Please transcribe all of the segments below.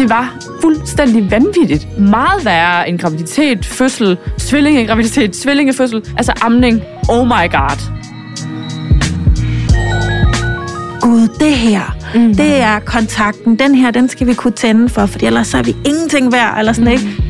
det var fuldstændig vanvittigt. Meget værre end graviditet, fødsel, tvillingegraviditet, tvillingefødsel, altså amning. Oh my god. Gud, det her, mm. det er kontakten. Den her, den skal vi kunne tænde for, for ellers så er vi ingenting værd, eller sådan, ikke?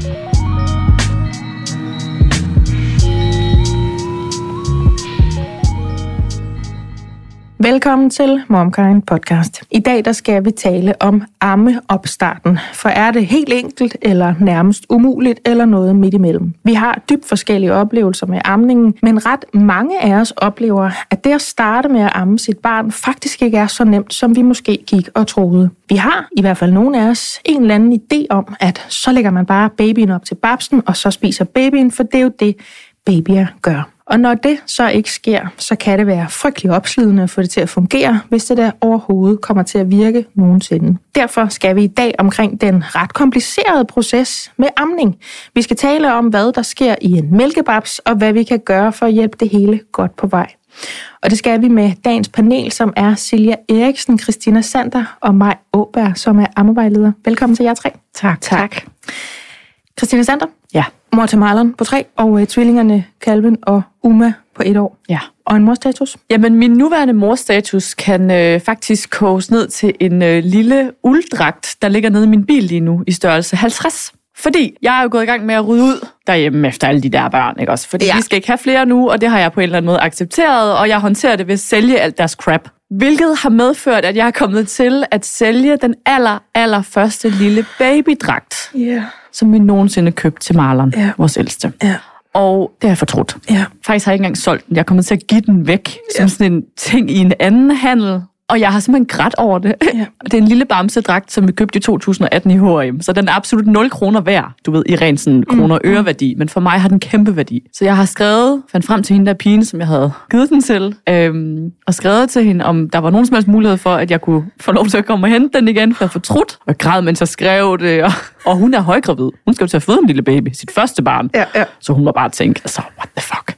Velkommen til MomKind podcast. I dag der skal vi tale om ammeopstarten. For er det helt enkelt, eller nærmest umuligt, eller noget midt imellem? Vi har dybt forskellige oplevelser med amningen, men ret mange af os oplever, at det at starte med at amme sit barn faktisk ikke er så nemt, som vi måske gik og troede. Vi har, i hvert fald nogle af os, en eller anden idé om, at så lægger man bare babyen op til babsen, og så spiser babyen, for det er jo det, babyer gør. Og når det så ikke sker, så kan det være frygtelig opslidende at få det til at fungere, hvis det der overhovedet kommer til at virke nogensinde. Derfor skal vi i dag omkring den ret komplicerede proces med amning. Vi skal tale om, hvad der sker i en mælkebabs, og hvad vi kan gøre for at hjælpe det hele godt på vej. Og det skal vi med dagens panel, som er Silja Eriksen, Christina Sander og mig Åberg, som er ammevejleder. Velkommen til jer tre. Tak. Tak. Christina Sander. Mor til Marlon på tre, og øh, tvillingerne Calvin og Uma på et år. Ja. Og en morstatus. Jamen, min nuværende morstatus kan øh, faktisk koges ned til en øh, lille ulddragt, der ligger nede i min bil lige nu i størrelse 50. Fordi jeg er jo gået i gang med at rydde ud derhjemme efter alle de der børn, ikke også? Fordi Ja. vi skal ikke have flere nu, og det har jeg på en eller anden måde accepteret, og jeg håndterer det ved at sælge alt deres crap. Hvilket har medført, at jeg er kommet til at sælge den aller, aller første lille babydragt, Ja. Yeah. Som vi nogensinde købte til Marlon, Ja. vores ældste. Ja. Og det har jeg fortrudt. Ja. Faktisk har jeg ikke engang solgt den. Jeg er kommet til at give den væk som Ja. sådan en ting i en anden handel. Og jeg har simpelthen grædt over det. Ja. Det er en lille bamsedragt, som vi købte i 2018 i H&M. Så den er absolut 0 kroner værd, du ved, i ren sådan kroner og øre værdi. Men for mig har den kæmpe værdi. Så jeg har skrevet, fandt frem til hende der pigen, som jeg havde givet den til, øhm, og skrevet til hende, om der var nogen som helst mulighed for, at jeg kunne få lov til at komme og hente den igen, for jeg fortrudt. Og jeg græd, mens jeg skrev det. Og, og hun er højgravid. Hun skal jo til at føde en lille baby, sit første barn. Ja, ja. Så hun må bare tænke, altså, what the fuck?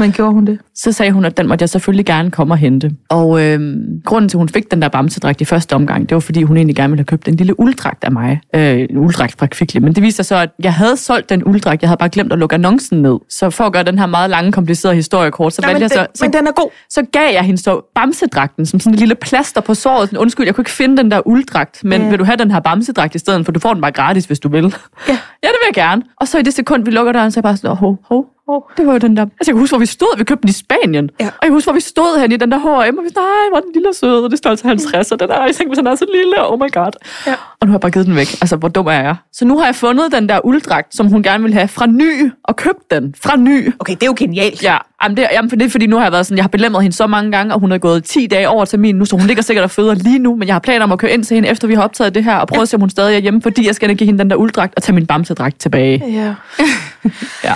Men gjorde hun det? Så sagde hun, at den måtte jeg selvfølgelig gerne komme og hente. Og øhm, grunden til, at hun fik den der bamsedragt i første omgang, det var, fordi hun egentlig gerne ville have købt en lille ulddragt af mig. Øh, en ulddragt fra Kvickly. Men det viste sig så, at jeg havde solgt den ulddragt. Jeg havde bare glemt at lukke annoncen ned. Så for at gøre den her meget lange, komplicerede historie kort, så Nej, valgte jeg så... så men den er god. så gav jeg hende så bamsedragten som sådan en lille plaster på såret. Sådan, Undskyld, jeg kunne ikke finde den der ulddragt, men Ja. ja. vil du have den her bamsedragt i stedet, for du får den bare gratis, hvis du vil. Ja. ja, det vil jeg gerne. Og så i det sekund, vi lukker døren, så er jeg bare sådan, hov, hov, hov, det var jo den der. Altså, jeg kan huske, hvor vi stod, vi købte den i Spanien. Ja. Og jeg kan huske, hvor vi stod hen i den der H&M, og vi nej, hvor er den lille og sød, og det står altså 50, og den der, jeg tænkte, den er så lille, oh my god. Ja. Og nu har jeg bare givet den væk. Altså, hvor dum er jeg? Så nu har jeg fundet den der ulddragt, som hun gerne vil have fra ny, og købt den fra ny. Okay, det er jo genialt. Ja, jamen det, jamen for det er fordi, nu har jeg været sådan, jeg har belemret hende så mange gange, og hun er gået 10 dage over termin nu, så hun ligger sikkert og føder lige nu, men jeg har planer om at køre ind til hende, efter vi har optaget det her, og prøve at se, om hun stadig er hjemme, fordi jeg skal give hende den der ulddragt og tage min bamsedragt tilbage. Ja. Ja.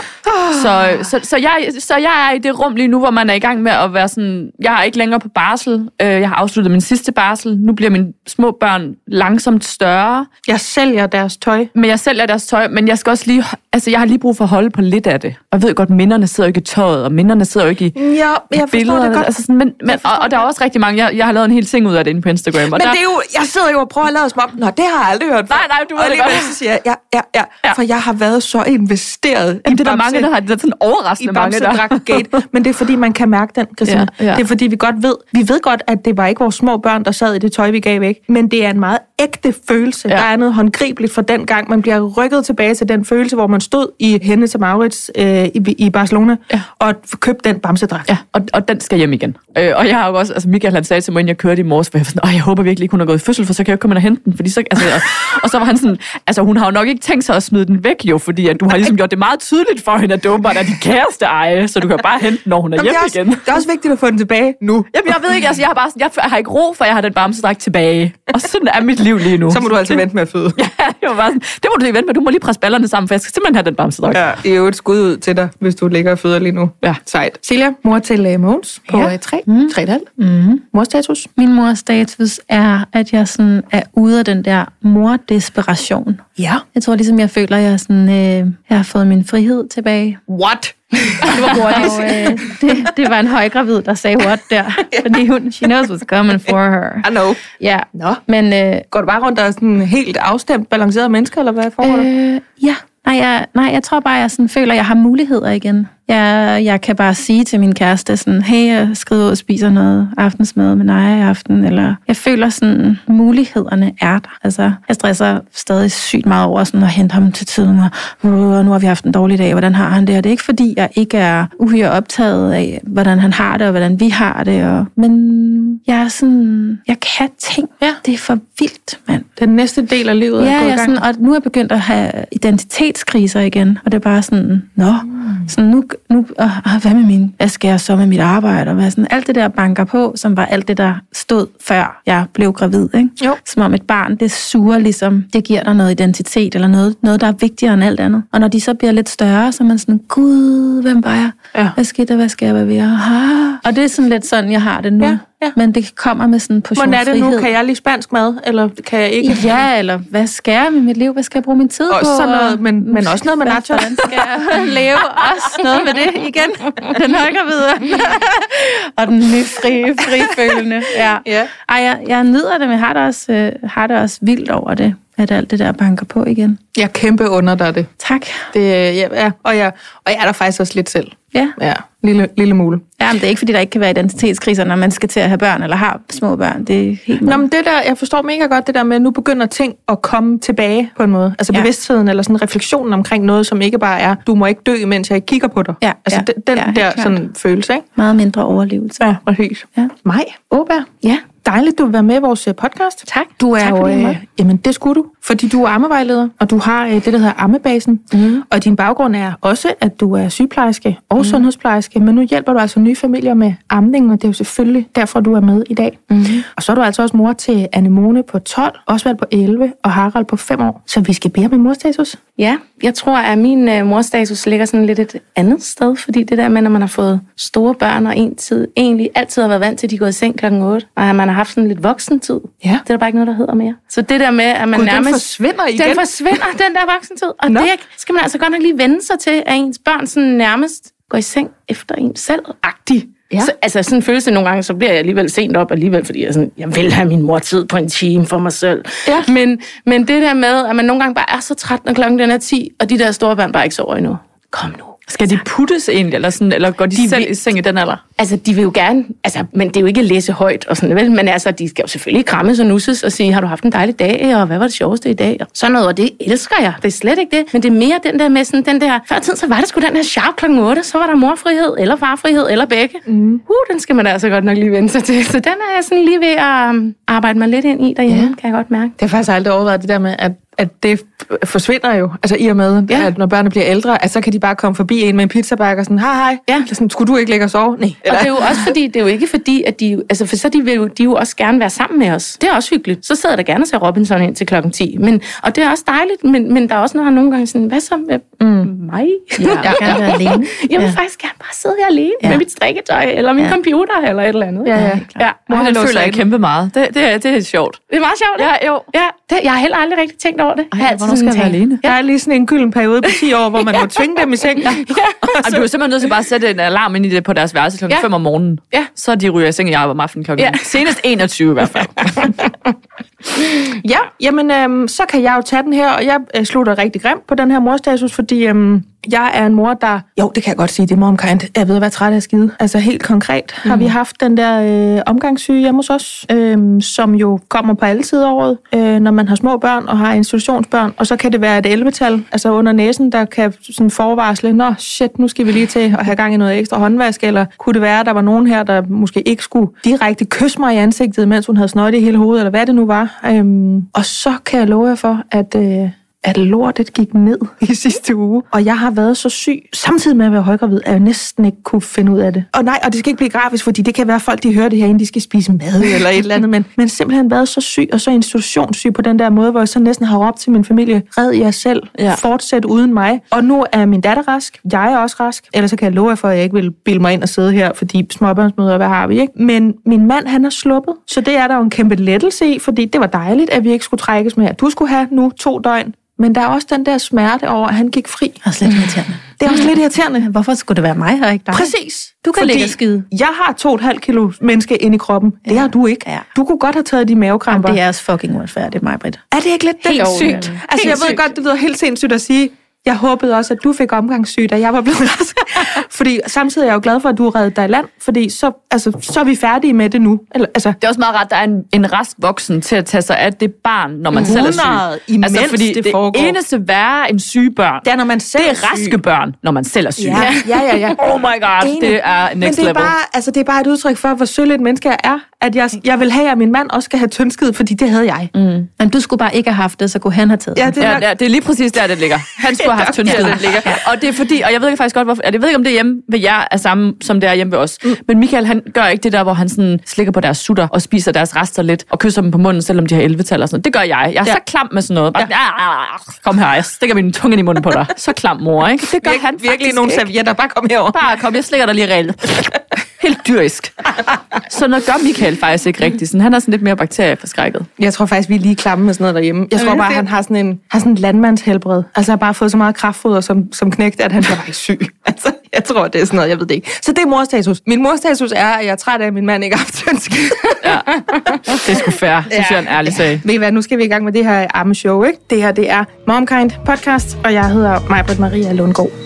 Så, så, så, jeg, så jeg er i det rum lige nu, hvor man er i gang med at være sådan, jeg er ikke længere på barsel, øh, jeg har afsluttet min sidste barsel, nu bliver mine små børn langsomt større, Jeg sælger deres tøj. men jeg sælger deres tøj, men jeg skal også lige, altså jeg har lige brug for at holde på lidt af det. Og jeg ved godt, minderne sidder jo ikke i tøjet, og minderne sidder jo ikke i Ja, jeg billederne. det godt. Altså sådan, men, men, og, og der er også rigtig mange, jeg, jeg har lavet en hel ting ud af det inde på Instagram. Og Men der, det er jo, jeg sidder jo og prøver at lade som om, Nå, det har jeg aldrig hørt før. Nej, nej, du ved og det godt. så siger jeg, ja, ja, ja, Ja. for jeg har været så investeret Jamen, det er der mange, der har. Det sådan i overraskende mange, der Gate, men det er fordi, man kan mærke den, Christina. Ja, ja. Det er fordi, vi godt ved, vi ved godt, at det var ikke vores små børn, der sad i det tøj, vi gav væk, men det er en meget ægte følelse. Ja. Der er noget håndgribeligt for den gang, man bliver rykket tilbage til den følelse, hvor man stod i hende til Maurits øh, i, i Barcelona Ja. og købte den bamsedragt. Ja, og, og den skal hjem igen. Øh, og jeg har jo også, altså Michael han sagde til mig, inden jeg kørte i morges, for jeg var sådan, jeg håber virkelig ikke, hun har gået i fødsel, for så kan jeg ikke komme ind og hente den. Fordi så, altså, og, og, så var han sådan, altså hun har jo nok ikke tænkt sig at smide den væk jo, fordi at du har ligesom gjort det meget tydeligt for hende, at det åbenbart er de kæreste eje, så du kan bare hente den, når hun er hjemme igen. det er også vigtigt at få den tilbage nu. Jamen, jeg ved ikke, altså jeg har bare sådan, jeg har ikke ro, for jeg har den bamsedragt tilbage. Og sådan er mit liv lige nu. Så må du altså vente med at føde. Ja, det var bare sådan, det må du lige vente med. Du må lige presse ballerne sammen, for jeg skal simpelthen have den bamsedragt. Ja, det er jo et skud ud til dig, hvis du ligger og føder lige nu. Ja. Sejt. Silja, mor til uh, Måns på Ja. ja. 3, mm. 3,5. Mm. Morstatus. Min mors status er, at jeg sådan er ude af den der mordesperation. Ja. Jeg tror ligesom, jeg føler, at jeg, sådan, øh, jeg har fået min frihed tilbage. What? What? Det var hurtigt. Og, øh, det, det var en højgravid, der sagde what der. Fordi hun, she knows what's coming for her. I know. Ja, Nå. men øh, Går du bare rundt og er sådan helt afstemt, balanceret menneske, eller hvad foregår øh, ja. Nej jeg, nej, jeg tror bare, jeg sådan føler, at jeg har muligheder igen. Jeg, jeg kan bare sige til min kæreste sådan, hey, jeg skrider ud og spiser noget aftensmad med Naja i aften. Eller jeg føler sådan, mulighederne er der. Altså, jeg stresser stadig sygt meget over sådan at hente ham til tiden. Og, "Åh, nu har vi haft en dårlig dag, hvordan har han det? Og det er ikke fordi, jeg ikke er uhyre optaget af, hvordan han har det, og hvordan vi har det. Og, men jeg er sådan, jeg kan ting. Ja. Det er for vildt, mand. Den næste del af livet er Ja, gået i jeg er gang. sådan, og nu er jeg begyndt at have identitetskriser igen, og det er bare sådan, nå, sådan nu, nu og hvad med min, hvad skal jeg så med mit arbejde, og hvad sådan, alt det der banker på, som var alt det, der stod før jeg blev gravid, ikke? Jo. Som om et barn, det suger ligesom, det giver dig noget identitet, eller noget, noget, der er vigtigere end alt andet. Og når de så bliver lidt større, så er man sådan, gud, hvem var jeg? Ja. Hvad skete der, hvad skal jeg være ved? Ah. Og det er sådan lidt sådan, jeg har det nu. Ja, ja. Men det kommer med sådan en portion Hvordan er det nu? Kan jeg lige spansk mad, eller kan jeg ikke? Ja, eller hvad skal jeg med mit liv? Hvad skal jeg bruge min tid Og på? sådan noget, men- men også noget med Hvad- nacho. Hvordan skal jeg leve? Også noget med det igen. Den højgravide. og den nye fri, frifølende. Ja. Ja. Ej, jeg, jeg nyder det, men jeg har det, også, øh, har det også vildt over det, at alt det der banker på igen. Jeg kæmpe under dig det. Tak. det ja, ja, og, jeg, og jeg er der faktisk også lidt selv. Ja. Ja, lille, lille mule. ja, men det er ikke, fordi der ikke kan være identitetskriser, når man skal til at have børn, eller har små børn. Det er helt Nå, men det der, jeg forstår mega godt det der med, at nu begynder ting at komme tilbage på en måde. Altså Ja. bevidstheden, eller sådan refleksionen omkring noget, som ikke bare er, du må ikke dø, mens jeg ikke kigger på dig. Ja, altså ja, den, den ja, der klart. sådan følelse, ikke? meget mindre overlevelse. Ja, præcis. Ja. Maj, Åberg, Ja. Dejligt, du vil være med i vores øh, podcast. Tak. Du er Tak, jo, øh, jamen det skulle du, fordi du er ammevejleder, og du har øh, det, der hedder Ammebasen. Mm. Og din baggrund er også, at du er sygeplejerske og mm. sundhedsplejerske, men nu hjælper du altså nye familier med amning, og det er jo selvfølgelig derfor, du er med i dag. Mm. Og så er du altså også mor til Anemone på 12, Osvald på 11 og Harald på 5 år. Så vi skal bede om en morstatus. Ja, jeg tror, at min øh, morstatus ligger sådan lidt et andet sted, fordi det der med, når man har fået store børn, og en tid, egentlig altid har været vant til, at de går i seng klokken 8, og man har haft sådan lidt voksentid, Ja. det er der bare ikke noget, der hedder mere. Så det der med, at man den nærmest... forsvinder igen. Den forsvinder, den der voksentid. Og Nå. det skal man altså godt nok lige vende sig til, at ens børn sådan nærmest går i seng efter en selv-agtig. Ja. Så, altså sådan føles det nogle gange, så bliver jeg alligevel sent op alligevel, fordi jeg, sådan, jeg vil have min mor tid på en time for mig selv. Ja. Men, men det der med, at man nogle gange bare er så træt, når klokken den er 10, og de der store børn bare ikke sover endnu. Kom nu. Skal de puttes egentlig, eller, sådan, eller går de, De selv vil- i seng i den alder? Altså, de vil jo gerne, altså, men det er jo ikke læse højt og sådan, vel? Men altså, de skal jo selvfølgelig krammes og nusses og sige, har du haft en dejlig dag, og hvad var det sjoveste i dag? Og sådan noget, og det elsker jeg. Det er slet ikke det. Men det er mere den der med sådan, den der, før tiden, så var det sgu den her sharp klokken 8, så var der morfrihed, eller farfrihed, eller begge. Mm. Uh, den skal man altså godt nok lige vende sig til. Så den er jeg sådan lige ved at um, arbejde mig lidt ind i derhjemme, ja. kan jeg godt mærke. Det har faktisk aldrig overvejet det der med, at, at det forsvinder jo. Altså i og med, ja. Ja. at når børnene bliver ældre, at så kan de bare komme forbi en med en pizzabakke og sådan, hej hej, Ja. Eller sådan, skulle du ikke ligge og sove? Nej. Og det er jo også fordi, det er jo ikke fordi, at de, altså for så de vil jo, de jo også gerne være sammen med os. Det er også hyggeligt. Så sidder der gerne og ser Robinson ind til klokken 10. Men, og det er også dejligt, men, men der er også, når han nogle gange sådan, hvad så med mm. mig? Ja, jeg vil gerne være alene. Jeg vil Ja. faktisk gerne bare sidde her alene Ja. ja. med mit strikketøj, eller min Ja. ja. computer, eller et eller andet. Ja, ja. ja. Mor, Ej, den låser føler jeg kæmpe meget. Det, det, er, det er sjovt. Det er meget sjovt. Ja, jo. ja det, jeg har heller aldrig rigtig tænkt over det. Ej, Jeg hvornår skal jeg være alene? Der er lige sådan en gylden periode på 10 år, hvor man må tvinge dem i seng. Ja. Ej, du er simpelthen nødt til bare at sætte en alarm ind i det på deres værelse klokken Ja. 5 om morgenen. Ja. Så de ryger i seng i om aftenen klokken. Ja. Senest 21 i hvert fald. Ja, jamen øhm, så kan jeg jo tage den her, og jeg øh, slutter rigtig grimt på den her morstatus, fordi øhm, jeg er en mor, der... Jo, det kan jeg godt sige, det er momkind. Jeg ved at være træt af skide. Altså helt konkret mm. har vi haft den der øh, omgangssyge hjemme hos os, øh, som jo kommer på alle tider af året, øh, når man har små børn og har institutionsbørn, og så kan det være et 11-tal, altså under næsen, der kan sådan forvarsle, nå shit, nu skal vi lige til at have gang i noget ekstra håndvask, eller kunne det være, at der var nogen her, der måske ikke skulle direkte kysse mig i ansigtet, mens hun havde snot i hele hovedet, eller hvad det nu var. Øhm, og så kan jeg love jer for, at... Øh, at lortet gik ned i sidste uge. Og jeg har været så syg, samtidig med at være højgravid, at jeg næsten ikke kunne finde ud af det. Og nej, og det skal ikke blive grafisk, fordi det kan være, folk de hører det her, inden de skal spise mad eller et eller andet. Men, men simpelthen været så syg og så institutionssyg på den der måde, hvor jeg så næsten har råbt til min familie, red jer selv, ja. fortsæt uden mig. Og nu er min datter rask, jeg er også rask. Ellers så kan jeg love jer for, at jeg ikke vil bilde mig ind og sidde her, fordi småbørnsmøder, hvad har vi, ikke? Men min mand, han er sluppet, så det er der jo en kæmpe lettelse i, fordi det var dejligt, at vi ikke skulle trækkes med, at du skulle have nu to døgn Men der er også den der smerte over, at han gik fri. Det er også lidt irriterende. Det er også lidt irriterende. Hvorfor skulle det være mig og ikke dig? Præcis. Du kan Fordi ligge og skide. Jeg har to og et halvt kilo menneske inde i kroppen. Det Ja. har du ikke. Ja. Du kunne godt have taget de mavekramper. Det er også fucking uretfærdigt, mig, Britt. Er det ikke lidt Helt sygt. sygt? Helt Altså, jeg ved sygt. godt, det lyder helt sindssygt at sige, jeg håbede også, at du fik omgangssyg, da jeg var blevet rask. fordi samtidig er jeg jo glad for, at du reddede dig i land, fordi så, altså, så er vi færdige med det nu. Eller, altså, Det er også meget rart, at der er en, en rask voksen til at tage sig af det barn, når man selv er syg. 100, imens fordi det det foregår. eneste værre end syge børn, det er, når man selv det er syg. raske børn, når man selv er syg. Ja, ja, ja. ja. Oh my god, Enig. det er Men next det er, level. bare, altså, det er bare et udtryk for, hvor sødt et menneske jeg er. At jeg, jeg vil have, at min mand også skal have tyndskid, fordi det havde jeg. Mm. Men du skulle bare ikke have haft det, så kunne han have taget Ja, det er nok, ja, det er lige præcis der, det ligger. Han skulle have haft tyndskid. ligger. Og det er fordi, og jeg ved ikke faktisk godt, hvorfor, jeg ved ikke, om det hjemme ved jer er samme, som det er hjemme ved os. Mm. Men Michael, han gør ikke det der, hvor han sådan slikker på deres sutter og spiser deres rester lidt og kysser dem på munden, selvom de har 11 tal og sådan noget. Det gør jeg. Jeg er ja. så klam med sådan noget. Bare, ja. Kom her, jeg stikker min tunge i munden på dig. Så klam, mor, ikke? Det gør Vir- han virkelig nogle servietter. Bare kom herover. Bare kom, jeg slikker dig lige reelt. Helt dyrisk. Så noget gør Michael faktisk ikke rigtigt. Sådan, han er sådan lidt mere bakterieforskrækket. Jeg tror faktisk, vi er lige klamme med sådan noget derhjemme. Jeg tror bare, han har sådan en, har sådan en landmandshelbred. Altså, jeg har bare fået så meget kraftfoder som, som knægt, at han bliver bare ikke syg. Altså, jeg tror, det er sådan noget, jeg ved det ikke. Så det er morstatus. Min morstatus er, at jeg er træt af, at min mand ikke har haft. Ja. Det er sgu fair. Det synes jeg er en ærlig sag. Ved I hvad, nu skal vi i gang med det her arme show, ikke? Det her, det er Momkind podcast, og jeg hedder Majbrit Maria Lundgaard.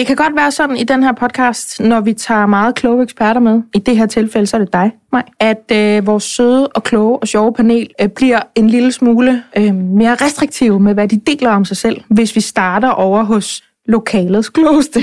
Det kan godt være sådan i den her podcast, når vi tager meget kloge eksperter med, i det her tilfælde så er det dig, mig, at øh, vores søde og kloge og sjove panel øh, bliver en lille smule øh, mere restriktive med, hvad de deler om sig selv, hvis vi starter over hos lokalets klogeste.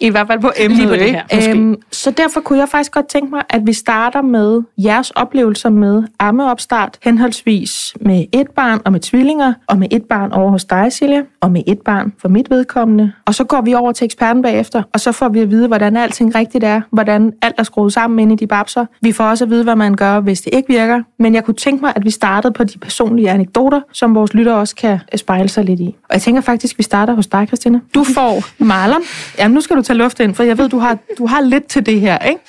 I hvert fald på emnet. På det ikke? her, måske. Øhm, så derfor kunne jeg faktisk godt tænke mig, at vi starter med jeres oplevelser med ammeopstart, henholdsvis med et barn og med tvillinger, og med et barn over hos dig, Silja, og med et barn for mit vedkommende. Og så går vi over til eksperten bagefter, og så får vi at vide, hvordan alting rigtigt er, hvordan alt er skruet sammen inde i de babser. Vi får også at vide, hvad man gør, hvis det ikke virker. Men jeg kunne tænke mig, at vi startede på de personlige anekdoter, som vores lytter også kan spejle sig lidt i. Og jeg tænker faktisk, at vi starter hos dig, Christina. Du får Marlon. Jamen, nu skal du tage luft ind, for jeg ved, du har, du har lidt til det her, ikke?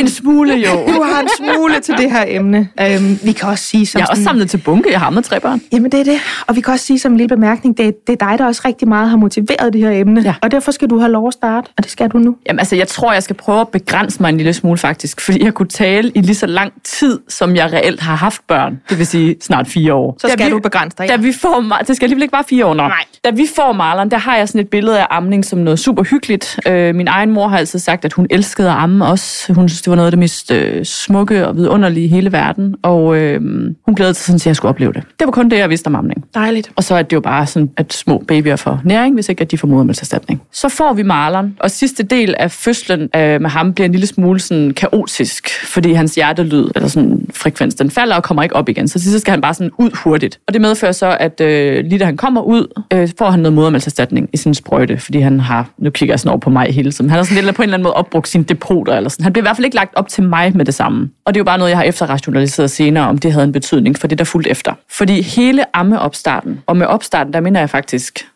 En smule jo. Du har en smule til det her emne. Øhm, vi kan også sige som Jeg er også samlet til bunke. Jeg har med tre børn. Jamen, det er det. Og vi kan også sige som en lille bemærkning, det er, det er dig, der også rigtig meget har motiveret det her emne. Ja. Og derfor skal du have lov at starte, og det skal du nu. Jamen, altså, jeg tror, jeg skal prøve at begrænse mig en lille smule, faktisk. Fordi jeg kunne tale i lige så lang tid, som jeg reelt har haft børn. Det vil sige snart fire år. Så skal du begrænse dig, ja. Da vi får, det skal alligevel ikke bare fire år, nå. Nej. Da vi får Marlon, der har jeg sådan et billede af amning som noget super hyggeligt. Øh, min egen mor har altid sagt, at hun elskede at amme også. Hun synes, det var noget af det mest øh, smukke og vidunderlige i hele verden. Og øh, hun glædede sig sådan til, at jeg skulle opleve det. Det var kun det, jeg vidste om amning. Dejligt. Og så er det jo bare sådan, at små babyer får næring, hvis ikke at de får modermælserstatning. Så får vi Marlon, og sidste del af fødslen øh, med ham bliver en lille smule sådan kaotisk, fordi hans hjertelyd, eller sådan frekvens, den falder og kommer ikke op igen. Så sidst skal han bare sådan ud hurtigt. Og det medfører så, at øh, lige da han kommer ud, øh, får han noget modermælserstatning i sin sprøjte, fordi han har, nu kigger jeg sådan over på mig hele tiden, han har sådan lidt på en eller anden måde opbrugt sine depoter, eller sådan. Han bliver i hvert fald ikke lagt op til mig med det samme. Og det er jo bare noget, jeg har efterrationaliseret senere, om det havde en betydning for det, der fulgte efter. Fordi hele ammeopstarten, og med opstarten, der mener jeg faktisk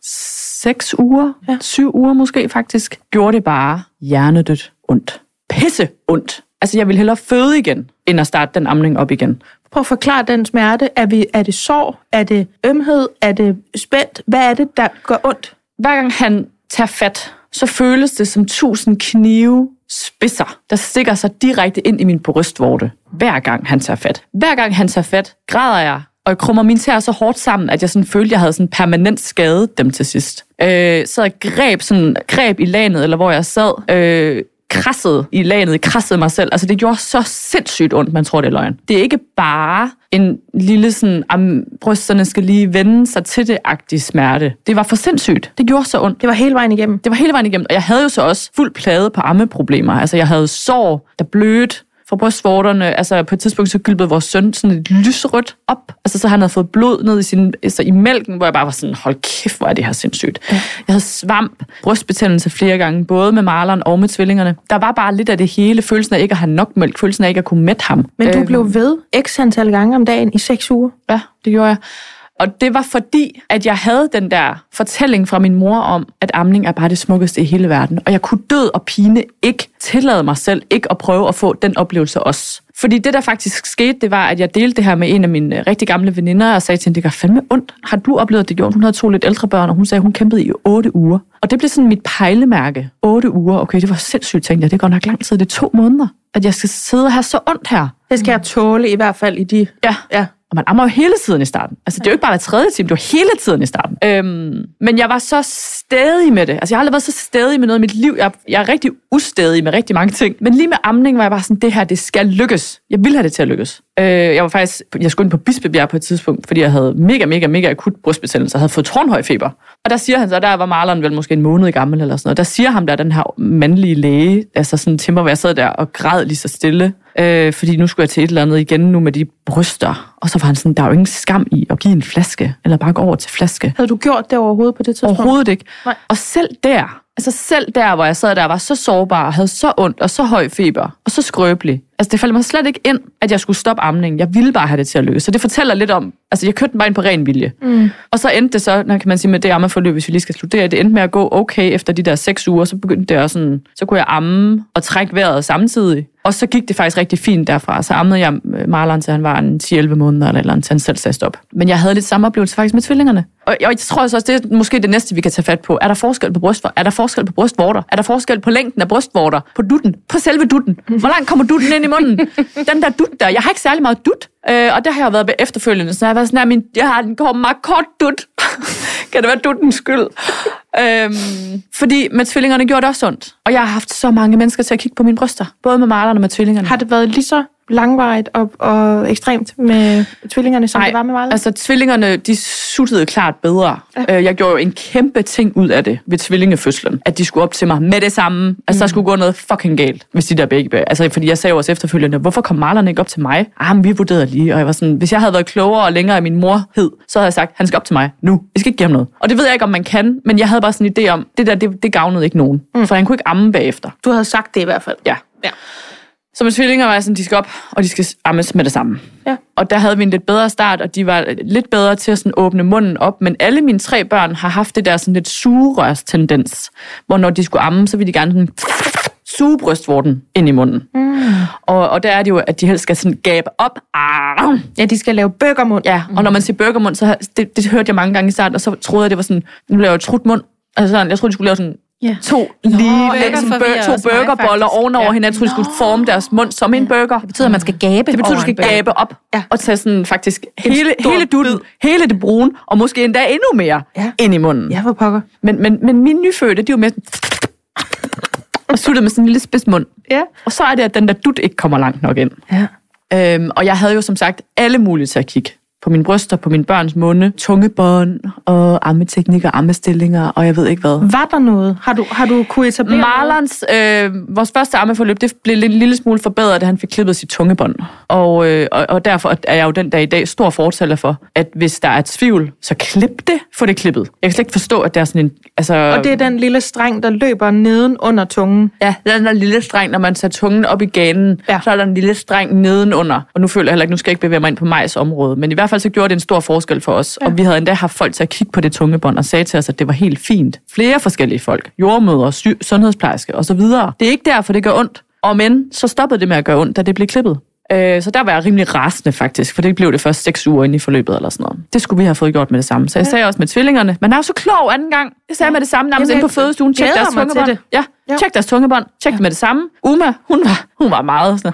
seks uger, ja. syv uger måske faktisk, gjorde det bare hjernedødt ondt. Pisse ondt. Altså, jeg ville hellere føde igen, end at starte den amning op igen. Prøv at forklare den smerte. Er, vi, er det sår? Er det ømhed? Er det spændt? Hvad er det, der gør ondt? Hver gang han tager fat, så føles det som tusind knive spidser, der stikker sig direkte ind i min brystvorte, hver gang han tager fat. Hver gang han tager fat, græder jeg, og jeg krummer mine tæer så hårdt sammen, at jeg sådan følte, at jeg havde sådan permanent skadet dem til sidst. Øh, så jeg greb, sådan, greb i lanet, eller hvor jeg sad, øh, krassede i lanet, krassede mig selv. Altså det gjorde så sindssygt ondt, man tror, det er løgn. Det er ikke bare en lille sådan, am, brysterne skal lige vende sig til det-agtige smerte. Det var for sindssygt. Det gjorde så ondt. Det var hele vejen igennem. Det var hele vejen igennem. Og jeg havde jo så også fuld plade på ammeproblemer. Altså jeg havde sår, der blødte fra brystvorterne. Altså på et tidspunkt så gylpede vores søn sådan et lysrødt op. Altså så han havde fået blod ned i, sin, altså, i mælken, hvor jeg bare var sådan, hold kæft, hvor er det her sindssygt. Ja. Jeg havde svamp, brystbetændelse flere gange, både med maleren og med tvillingerne. Der var bare lidt af det hele, følelsen af ikke at have nok mælk, følelsen af ikke at kunne mætte ham. Men du Øhm, blev ved x antal gange om dagen i seks uger. Ja, det gjorde jeg. Og det var fordi, at jeg havde den der fortælling fra min mor om, at amning er bare det smukkeste i hele verden. Og jeg kunne død og pine ikke tillade mig selv ikke at prøve at få den oplevelse også. Fordi det, der faktisk skete, det var, at jeg delte det her med en af mine rigtig gamle veninder, og sagde til hende, det gør fandme ondt. Har du oplevet det gjort? Hun havde to lidt ældre børn, og hun sagde, at hun kæmpede i otte uger. Og det blev sådan mit pejlemærke. Otte uger. Okay, det var sindssygt, tænkte jeg. Det går nok lang tid. Det er to måneder, at jeg skal sidde og have så ondt her. Det skal jeg tåle i hvert fald i de... Ja. Ja. Og man ammer jo hele tiden i starten. Altså, det er jo ikke bare hver tredje time, det var hele tiden i starten. Øhm, men jeg var så stedig med det. Altså, jeg har aldrig været så stedig med noget i mit liv. Jeg, jeg er rigtig ustedig med rigtig mange ting. Men lige med amning var jeg bare sådan, det her, det skal lykkes. Jeg vil have det til at lykkes. Øh, jeg var faktisk, jeg skulle ind på Bispebjerg på et tidspunkt, fordi jeg havde mega, mega, mega akut brystbetændelse og havde fået tårnhøj feber. Og der siger han så, der var maleren vel måske en måned gammel eller sådan noget, der siger ham der, den her mandlige læge, altså sådan til mig, hvor jeg sad der og græd lige så stille, øh, fordi nu skulle jeg til et eller andet igen nu med de bryster. Og så var han sådan, der er jo ingen skam i at give en flaske, eller bare gå over til flaske. Havde du gjort det overhovedet på det tidspunkt? Overhovedet ikke. Nej. Og selv der, altså selv der, hvor jeg sad der, var så sårbar, havde så ondt og så høj feber, og så skrøbelig. Altså det faldt mig slet ikke ind, at jeg skulle stoppe amningen. Jeg ville bare have det til at lykkes. Så det fortæller lidt om, altså jeg kørte den bare ind på ren vilje. Mm. Og så endte det så, når kan man sige med det ammeforløb, hvis vi lige skal studere, det endte med at gå okay efter de der seks uger, så begyndte det at sådan, så kunne jeg amme og trække vejret samtidig. Og så gik det faktisk rigtig fint derfra. Så ammede jeg øh, Marlon, til han var en 10-11 måneder eller eller andet, til han selv sagde stop. Men jeg havde lidt samme oplevelse faktisk med tvillingerne. Og jeg tror så også, det er måske det næste, vi kan tage fat på. Er der forskel på brystvorter? Er der forskel på brystvorter? Er der forskel på længden af brystvorter? På dutten? På selve dutten? Hvor langt kommer dutten ind i munden? Den der dut der. Jeg har ikke særlig meget dut. Øh, og der har jeg været efterfølgende. Så jeg har været sådan, at min, jeg har en kommer meget kort dut. kan det være duttens skyld? øhm, fordi med tvillingerne gjorde det også ondt. Og jeg har haft så mange mennesker til at kigge på mine bryster. Både med malerne og med tvillingerne. Har det været lige så langvarigt og, og ekstremt med tvillingerne, som Nej, det var med Marlon? altså tvillingerne, de suttede klart bedre. Ja. Jeg gjorde jo en kæmpe ting ud af det ved tvillingefødslen. At de skulle op til mig med det samme. Altså, der skulle gå noget fucking galt, hvis de der begge... Altså, fordi jeg sagde jo også efterfølgende, hvorfor kom Marlon ikke op til mig? Ah, men vi vurderede lige. Og jeg var sådan, hvis jeg havde været klogere og længere i min morhed, så havde jeg sagt, han skal op til mig nu. Vi skal ikke give ham noget. Og det ved jeg ikke, om man kan, men jeg havde bare sådan en idé om, det der, det, det gavnede ikke nogen. Mm. For han kunne ikke amme bagefter. Du havde sagt det i hvert fald. Ja. Ja. Så med tvillinger var jeg sådan, de skal op, og de skal ammes med det samme. Ja. Og der havde vi en lidt bedre start, og de var lidt bedre til at sådan åbne munden op. Men alle mine tre børn har haft det der sådan lidt sugerørstendens, hvor når de skulle amme, så ville de gerne sådan suge brystvorten ind i munden. Mm. Og, og der er det jo, at de helst skal sådan gabe op. Ah. Ja, de skal lave burgermund. Ja, og når man siger burgermund, så det, det hørte jeg mange gange i starten, og så troede jeg, det var sådan, nu laver jeg trutmund. Altså sådan, jeg troede, de skulle lave sådan Ja. to lige burger sådan, forvirrer bør, to burgerboller ovenover Ja. hinanden. Troede, de skulle forme deres mund som en burger. Det betyder, at man skal gabe Det betyder, over du skal gabe op Ja. og tage sådan faktisk hele, hele dutten, hele det brune, og måske endda endnu mere Ja. ind i munden. Ja, for pokker. Men, men, men mine nyfødte, de var med sådan- og sluttede med sådan en lille spids mund. Ja. Og så er det, at den der dut ikke kommer langt nok ind. Ja. Øhm, og jeg havde jo som sagt alle mulige til at kigge. På mine bryster, på mine børns munde, tungebånd og ammeteknikker, ammestillinger, og jeg ved ikke hvad. Var der noget? Har du, har du kunne etablere? Marlons, øh, vores første ammeforløb, det blev en lille smule forbedret, da han fik klippet sit tungebånd. Og, øh, og, og derfor er jeg jo den dag i dag stor fortaler for, at hvis der er tvivl, så klip det, få det klippet. Jeg kan slet ikke forstå, at der er sådan en... Altså, Og det er den lille streng, der løber neden under tungen. Ja, er den der lille streng, når man tager tungen op i ganen, ja. så er der en lille streng nedenunder. Og nu føler jeg heller ikke, nu skal jeg ikke bevæge mig ind på Majs område, men i hvert fald så gjorde det en stor forskel for os. Ja. Og vi havde endda haft folk til at kigge på det tungebånd og sagde til os, at det var helt fint. Flere forskellige folk, jordmøder, sy- sundhedsplejerske osv. Det er ikke derfor, det gør ondt. Og men, så stoppede det med at gøre ondt, da det blev klippet. Øh, så der var jeg rimelig rasende faktisk, for det blev det først seks uger inde i forløbet eller sådan noget. Det skulle vi have fået gjort med det samme. Så jeg sagde også med tvillingerne, man er jo så klog anden gang. Jeg sagde med det samme nærmest inde på fødestuen, tjek deres tungebånd. det. Ja, Ja. tjek deres tungebånd. Tjek det med det samme. Uma, hun var, hun var meget sådan,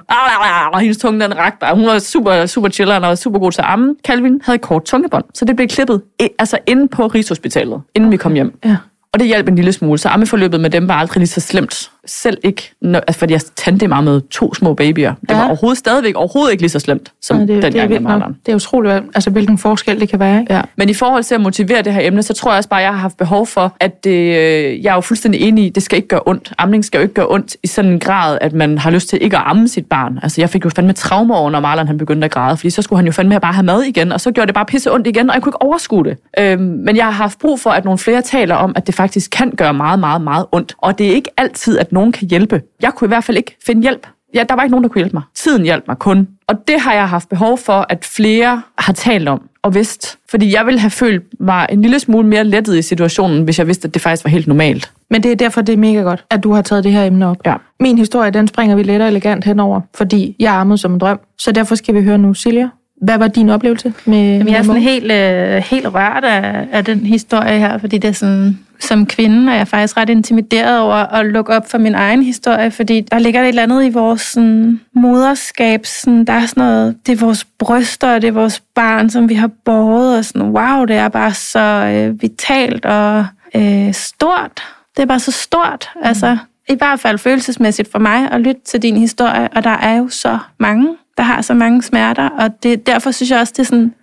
og hendes tunge den rakte bare. Hun var super, super chiller og super god til at amme. Calvin havde kort tungebånd, så det blev klippet altså inde på Rigshospitalet, inden vi kom hjem. Ja. Og det hjalp en lille smule, så ammeforløbet med dem var aldrig lige så slemt. Selv ikke, når, altså fordi jeg tandte meget med to små babyer. Det Ja. var overhovedet stadigvæk overhovedet ikke lige så slemt, som Nej, det, det, det, er nok. barn. det er utroligt, altså, hvilken forskel det kan være. Ikke? Ja. Men i forhold til at motivere det her emne, så tror jeg også bare, at jeg har haft behov for, at det, øh, jeg er jo fuldstændig enig i, det skal ikke gøre ondt. Amning skal jo ikke gøre ondt i sådan en grad, at man har lyst til ikke at amme sit barn. Altså jeg fik jo fandme traumer over, når Marlon han begyndte at græde, fordi så skulle han jo fandme bare have mad igen, og så gjorde det bare pisse ondt igen, og jeg kunne ikke overskue det. Øhm, men jeg har haft brug for, at nogle flere taler om, at det faktisk kan gøre meget, meget, meget ondt. Og det er ikke altid, at nogen kan hjælpe. Jeg kunne i hvert fald ikke finde hjælp. Ja, der var ikke nogen, der kunne hjælpe mig. Tiden hjalp mig kun. Og det har jeg haft behov for, at flere har talt om og vidst. Fordi jeg ville have følt mig en lille smule mere lettet i situationen, hvis jeg vidste, at det faktisk var helt normalt. Men det er derfor, det er mega godt, at du har taget det her emne op. Ja. Min historie, den springer vi let og elegant henover, fordi jeg ammede som en drøm. Så derfor skal vi høre nu, Silja. Hvad var din oplevelse med, Jamen, jeg er sådan helt, øh, helt rørt af, af den historie her, fordi det er sådan, som kvinde er jeg faktisk ret intimideret over at lukke op for min egen historie, fordi der ligger et eller andet i vores sådan, moderskab. Sådan, der er sådan noget, det er vores bryster, og det er vores barn, som vi har båret, og sådan, wow, det er bare så øh, vitalt og øh, stort. Det er bare så stort, mm. altså i hvert fald følelsesmæssigt for mig at lytte til din historie, og der er jo så mange, der har så mange smerter, og det, derfor synes jeg også, det er sådan,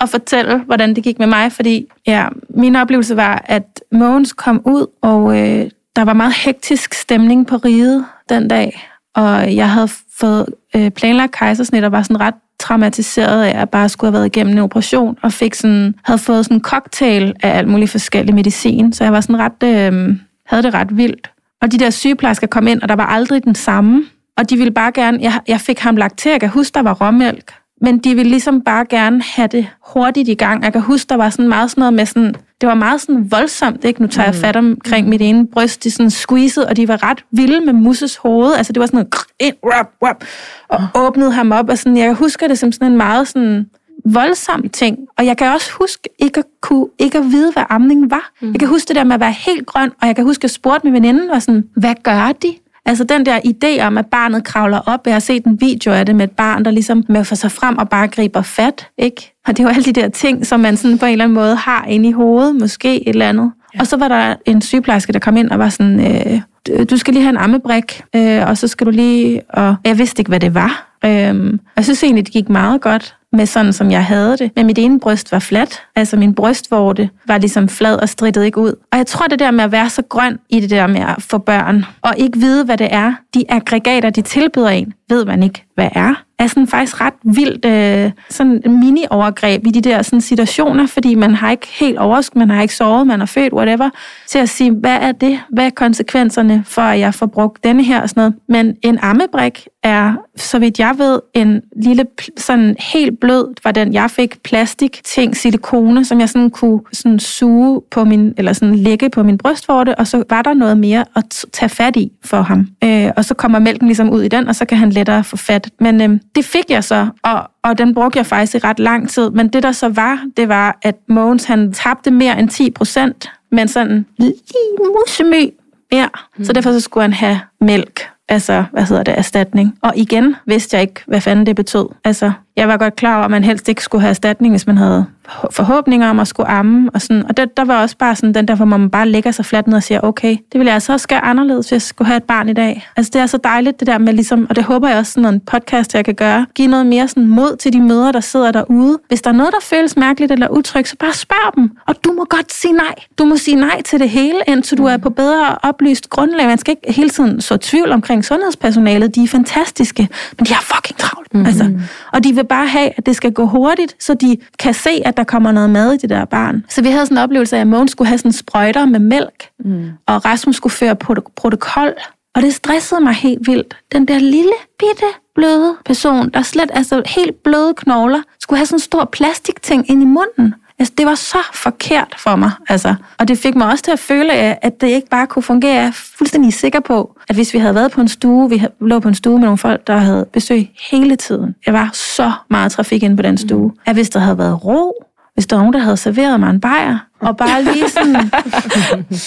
at fortælle, hvordan det gik med mig, fordi ja, min oplevelse var, at Mogens kom ud, og øh, der var meget hektisk stemning på riget den dag, og jeg havde fået øh, planlagt kejsersnit og var sådan ret traumatiseret af at bare skulle have været igennem en operation, og fik sådan, havde fået sådan en cocktail af alt muligt forskellig medicin, så jeg var sådan ret, øh, havde det ret vildt. Og de der sygeplejersker kom ind, og der var aldrig den samme, og de ville bare gerne, jeg, jeg fik ham lagt til, jeg kan huske, der var råmælk, men de ville ligesom bare gerne have det hurtigt i gang. Jeg kan huske, der var sådan meget sådan noget med sådan, det var meget sådan voldsomt, ikke? Nu tager jeg fat omkring mit ene bryst, de sådan squeezede, og de var ret vilde med Musses hoved. Altså det var sådan noget, ind, rap, rap, og åbnede ham op, og sådan, jeg husker det som sådan en meget sådan voldsom ting. Og jeg kan også huske ikke at, kunne, ikke at vide, hvad amning var. Mm. Jeg kan huske det der med at være helt grøn, og jeg kan huske, at jeg spurgte min veninde, og sådan, hvad gør de? Altså den der idé om, at barnet kravler op. Jeg har set en video af det med et barn, der ligesom møffer sig frem og bare griber fat. Ikke? Og det er jo alle de der ting, som man sådan på en eller anden måde har inde i hovedet, måske et eller andet. Ja. Og så var der en sygeplejerske, der kom ind og var sådan, øh, du skal lige have en ammebrik, øh, og så skal du lige... Og jeg vidste ikke, hvad det var. Øh, jeg synes egentlig, det gik meget godt med sådan, som jeg havde det. Men mit ene bryst var fladt. Altså min brystvorte var ligesom flad og strittede ikke ud. Og jeg tror, det der med at være så grøn i det der med at få børn, og ikke vide, hvad det er, de aggregater, de tilbyder en, ved man ikke, hvad er er sådan faktisk ret vildt øh, sådan mini-overgreb i de der sådan situationer, fordi man har ikke helt overskud, man har ikke sovet, man har født, whatever, til at sige, hvad er det? Hvad er konsekvenserne for, at jeg får brugt denne her og sådan noget? Men en ammebrik er, så vidt jeg ved, en lille, sådan helt blød, var den, jeg fik plastik ting, silikone, som jeg sådan kunne sådan suge på min, eller sådan lægge på min brystvorte, og så var der noget mere at t- tage fat i for ham. Øh, og så kommer mælken ligesom ud i den, og så kan han lettere få fat. Men øh, det fik jeg så, og, og den brugte jeg faktisk i ret lang tid. Men det der så var, det var, at Mogens han tabte mere end 10 procent, men sådan lige musemø mere. Mm. Så derfor så skulle han have mælk altså, hvad hedder det, erstatning. Og igen vidste jeg ikke, hvad fanden det betød. Altså, jeg var godt klar over, at man helst ikke skulle have erstatning, hvis man havde forhåbninger om at skulle amme. Og, sådan. og det, der var også bare sådan den der, hvor man bare lægger sig fladt ned og siger, okay, det vil jeg altså også gøre anderledes, hvis jeg skulle have et barn i dag. Altså det er så dejligt det der med ligesom, og det håber jeg også sådan en podcast, jeg kan gøre, give noget mere sådan mod til de mødre, der sidder derude. Hvis der er noget, der føles mærkeligt eller utrygt, så bare spørg dem. Og du må godt sige nej. Du må sige nej til det hele, indtil du er på bedre oplyst grundlag. Man skal ikke hele tiden så tvivl omkring sundhedspersonalet. De er fantastiske, men de har fucking travlt. Mm-hmm. Altså, og de vil bare have, at det skal gå hurtigt, så de kan se, at der kommer noget mad i det der barn. Så vi havde sådan en oplevelse af, at Mogens skulle have sådan sprøjter med mælk, mm. og Rasmus skulle føre prot- protokol. Og det stressede mig helt vildt. Den der lille, bitte, bløde person, der slet, altså helt bløde knogler, skulle have sådan en stor plastikting ind i munden. Altså, det var så forkert for mig. Altså. Og det fik mig også til at føle, at det ikke bare kunne fungere. Jeg er fuldstændig sikker på, at hvis vi havde været på en stue, vi lå på en stue med nogle folk, der havde besøg hele tiden. Jeg var så meget trafik inde på den stue. Mm. At hvis der havde været ro, hvis der var nogen, der havde serveret mig en bajer, og bare lige sådan...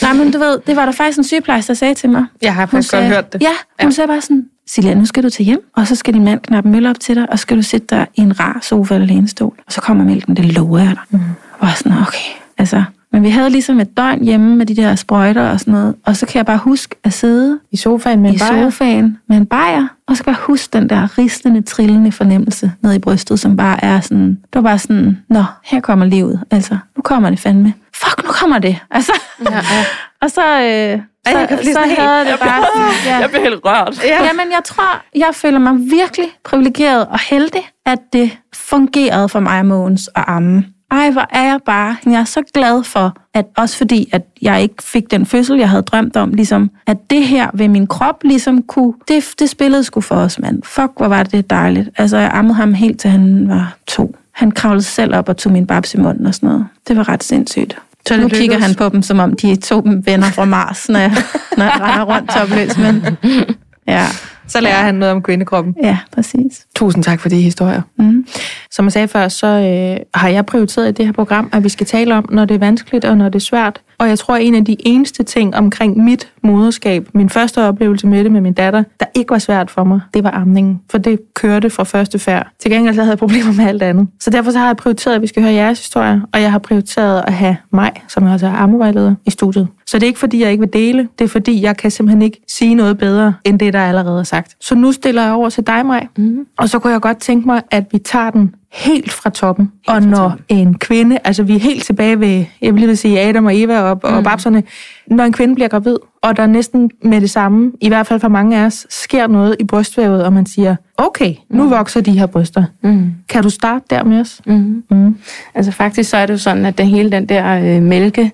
Nej, men du ved, det var der faktisk en sygeplejerske, der sagde til mig. Jeg har faktisk godt hørt det. Ja, hun ja. sagde bare sådan, Silja, nu skal du til hjem, og så skal din mand knappe mølle op til dig, og så skal du sætte dig i en rar sofa eller lænestol, og så kommer mælken, det lover jeg dig. Mm. Og sådan, okay, altså... Men vi havde ligesom et døgn hjemme med de der sprøjter og sådan noget, og så kan jeg bare huske at sidde I sofaen med en i bajer? sofaen med en bajer, og så kan jeg bare huske den der ristende, trillende fornemmelse ned i brystet, som bare er sådan, det var bare sådan, nå, her kommer livet, altså, nu kommer det fandme. Fuck, nu kommer det, altså. Ja, ja. og så, øh, så, jeg kan blive så helt- havde jeg det bare sådan, ja. Jeg bliver helt rørt. Ja. Jamen, jeg tror, jeg føler mig virkelig privilegeret og heldig, at det fungerede for mig, Mogens og Amme. Ej, hvor er jeg bare. Jeg er så glad for, at også fordi, at jeg ikke fik den fødsel, jeg havde drømt om, ligesom, at det her ved min krop ligesom kunne, det, det spillede sgu for os, mand. Fuck, hvor var det dejligt. Altså, jeg ammede ham helt til han var to. Han kravlede selv op og tog min babs i munden og sådan noget. Det var ret sindssygt. Så nu lykkedes? kigger han på dem, som om de er to venner fra Mars, når jeg, når jeg render rundt topløs. Men ja, Så lærer han noget om kvindekroppen. ja, præcis. Tusind tak for de historier. Mm. Som jeg sagde før, så øh, har jeg prioriteret i det her program, at vi skal tale om, når det er vanskeligt og når det er svært. Og jeg tror, at en af de eneste ting omkring mit moderskab, min første oplevelse med det med min datter, der ikke var svært for mig, det var amningen. For det kørte fra første færd. Til gengæld så havde jeg problemer med alt andet. Så derfor så har jeg prioriteret, at vi skal høre jeres historier, og jeg har prioriteret at have mig, som jeg også er ammevejleder, i studiet. Så det er ikke fordi, jeg ikke vil dele, det er fordi, jeg kan simpelthen ikke sige noget bedre, end det, der allerede er sagt. Så nu stiller jeg over til dig, Maj. Mm. Og så kunne jeg godt tænke mig, at vi tager den helt fra toppen. Helt og når en kvinde, altså vi er helt tilbage ved, jeg vil lige sige Adam og Eva og, mm. og babserne, når en kvinde bliver gravid, og der næsten med det samme, i hvert fald for mange af os, sker noget i brystvævet, og man siger, okay, nu vokser de her bryster. Mm. Kan du starte der med os? Mm. Mm. Altså faktisk så er det jo sådan, at den hele den der øh, mælke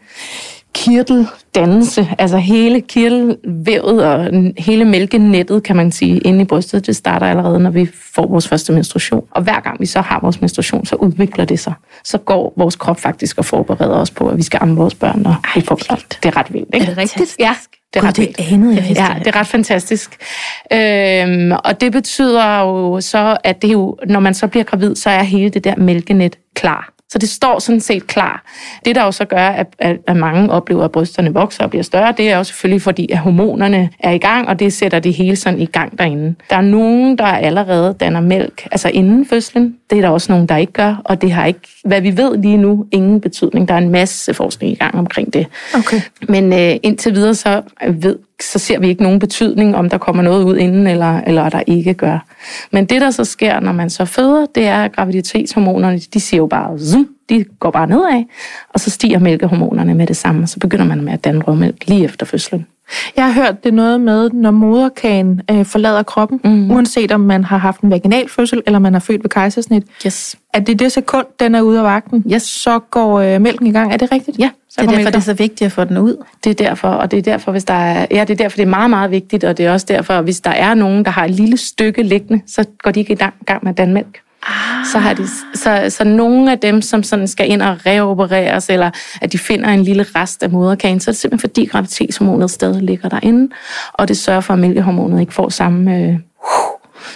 kirteldannelse, altså hele kirtelvævet og hele mælkenettet, kan man sige, inde i brystet, det starter allerede, når vi får vores første menstruation. Og hver gang vi så har vores menstruation, så udvikler det sig. Så går vores krop faktisk og forbereder os på, at vi skal amme vores børn, og vi får børn. Det er ret vildt, ikke? Er det rigtigt? Ja, det er ret vildt. anede jeg Ja, det er ret fantastisk. Øhm, og det betyder jo så, at det jo, når man så bliver gravid, så er hele det der mælkenet klar. Så det står sådan set klar. Det, der jo så gør, at, at, at mange oplever, at brysterne vokser og bliver større, det er jo selvfølgelig fordi, at hormonerne er i gang, og det sætter det hele sådan i gang derinde. Der er nogen, der allerede danner mælk, altså inden fødslen. Det er der også nogen, der ikke gør, og det har ikke, hvad vi ved lige nu, ingen betydning. Der er en masse forskning i gang omkring det. Okay. Men øh, indtil videre, så, ved, så ser vi ikke nogen betydning, om der kommer noget ud inden, eller, eller der ikke gør. Men det, der så sker, når man så føder, det er, at graviditetshormonerne, de siger jo bare, zoom, de går bare nedad, og så stiger mælkehormonerne med det samme, og så begynder man med at danne råmælk lige efter fødslen. Jeg har hørt det noget med, når moderkagen øh, forlader kroppen, mm. uanset om man har haft en vaginal fødsel, eller man er født ved kejsersnit, Yes. at det er det sekund, den er ude af vagten, Yes. så går øh, mælken i gang. Er det rigtigt? Ja, så Det er derfor, mælken. det er så vigtigt at få den ud. Det er derfor, og det er derfor, hvis der er, ja, det er derfor, det er meget, meget vigtigt, og det er også derfor, hvis der er nogen, der har et lille stykke liggende, så går de ikke i gang, med at danne mælk. Ah. Så, har de, så, så nogle af dem, som sådan skal ind og reopereres, eller at de finder en lille rest af moderkagen, så er det simpelthen fordi graviditetshormonet stadig ligger derinde, og det sørger for, at mælkehormonet ikke får samme øh,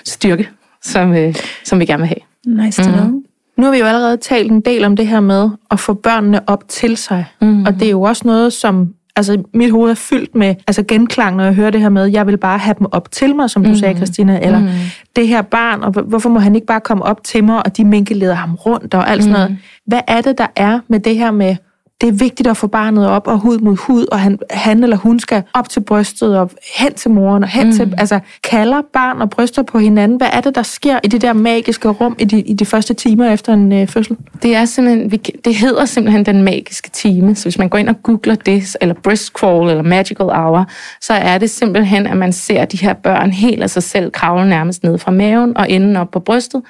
styrke, som, øh, som vi gerne vil have. Nice to know. Nu har vi jo allerede talt en del om det her med at få børnene op til sig. Mhm. Og det er jo også noget, som... Altså, mit hoved er fyldt med altså, genklang, når jeg hører det her med, jeg vil bare have dem op til mig, som du mm. sagde, Christina, eller mm. det her barn, og hvor- hvorfor må han ikke bare komme op til mig, og de minke leder ham rundt, og alt sådan noget. Hvad er det, der er med det her med, det er vigtigt at få barnet op og hud mod hud, og han, han eller hun skal op til brystet og hen til moren og hen mm. til... Altså, kalder barn og bryster på hinanden? Hvad er det, der sker i det der magiske rum i de, i de første timer efter en øh, fødsel? Det, er simpelthen, vi det hedder simpelthen den magiske time. Så hvis man går ind og googler det, eller breast crawl, eller magical hour, så er det simpelthen, at man ser de her børn helt af sig selv kravle nærmest ned fra maven og enden op på brystet.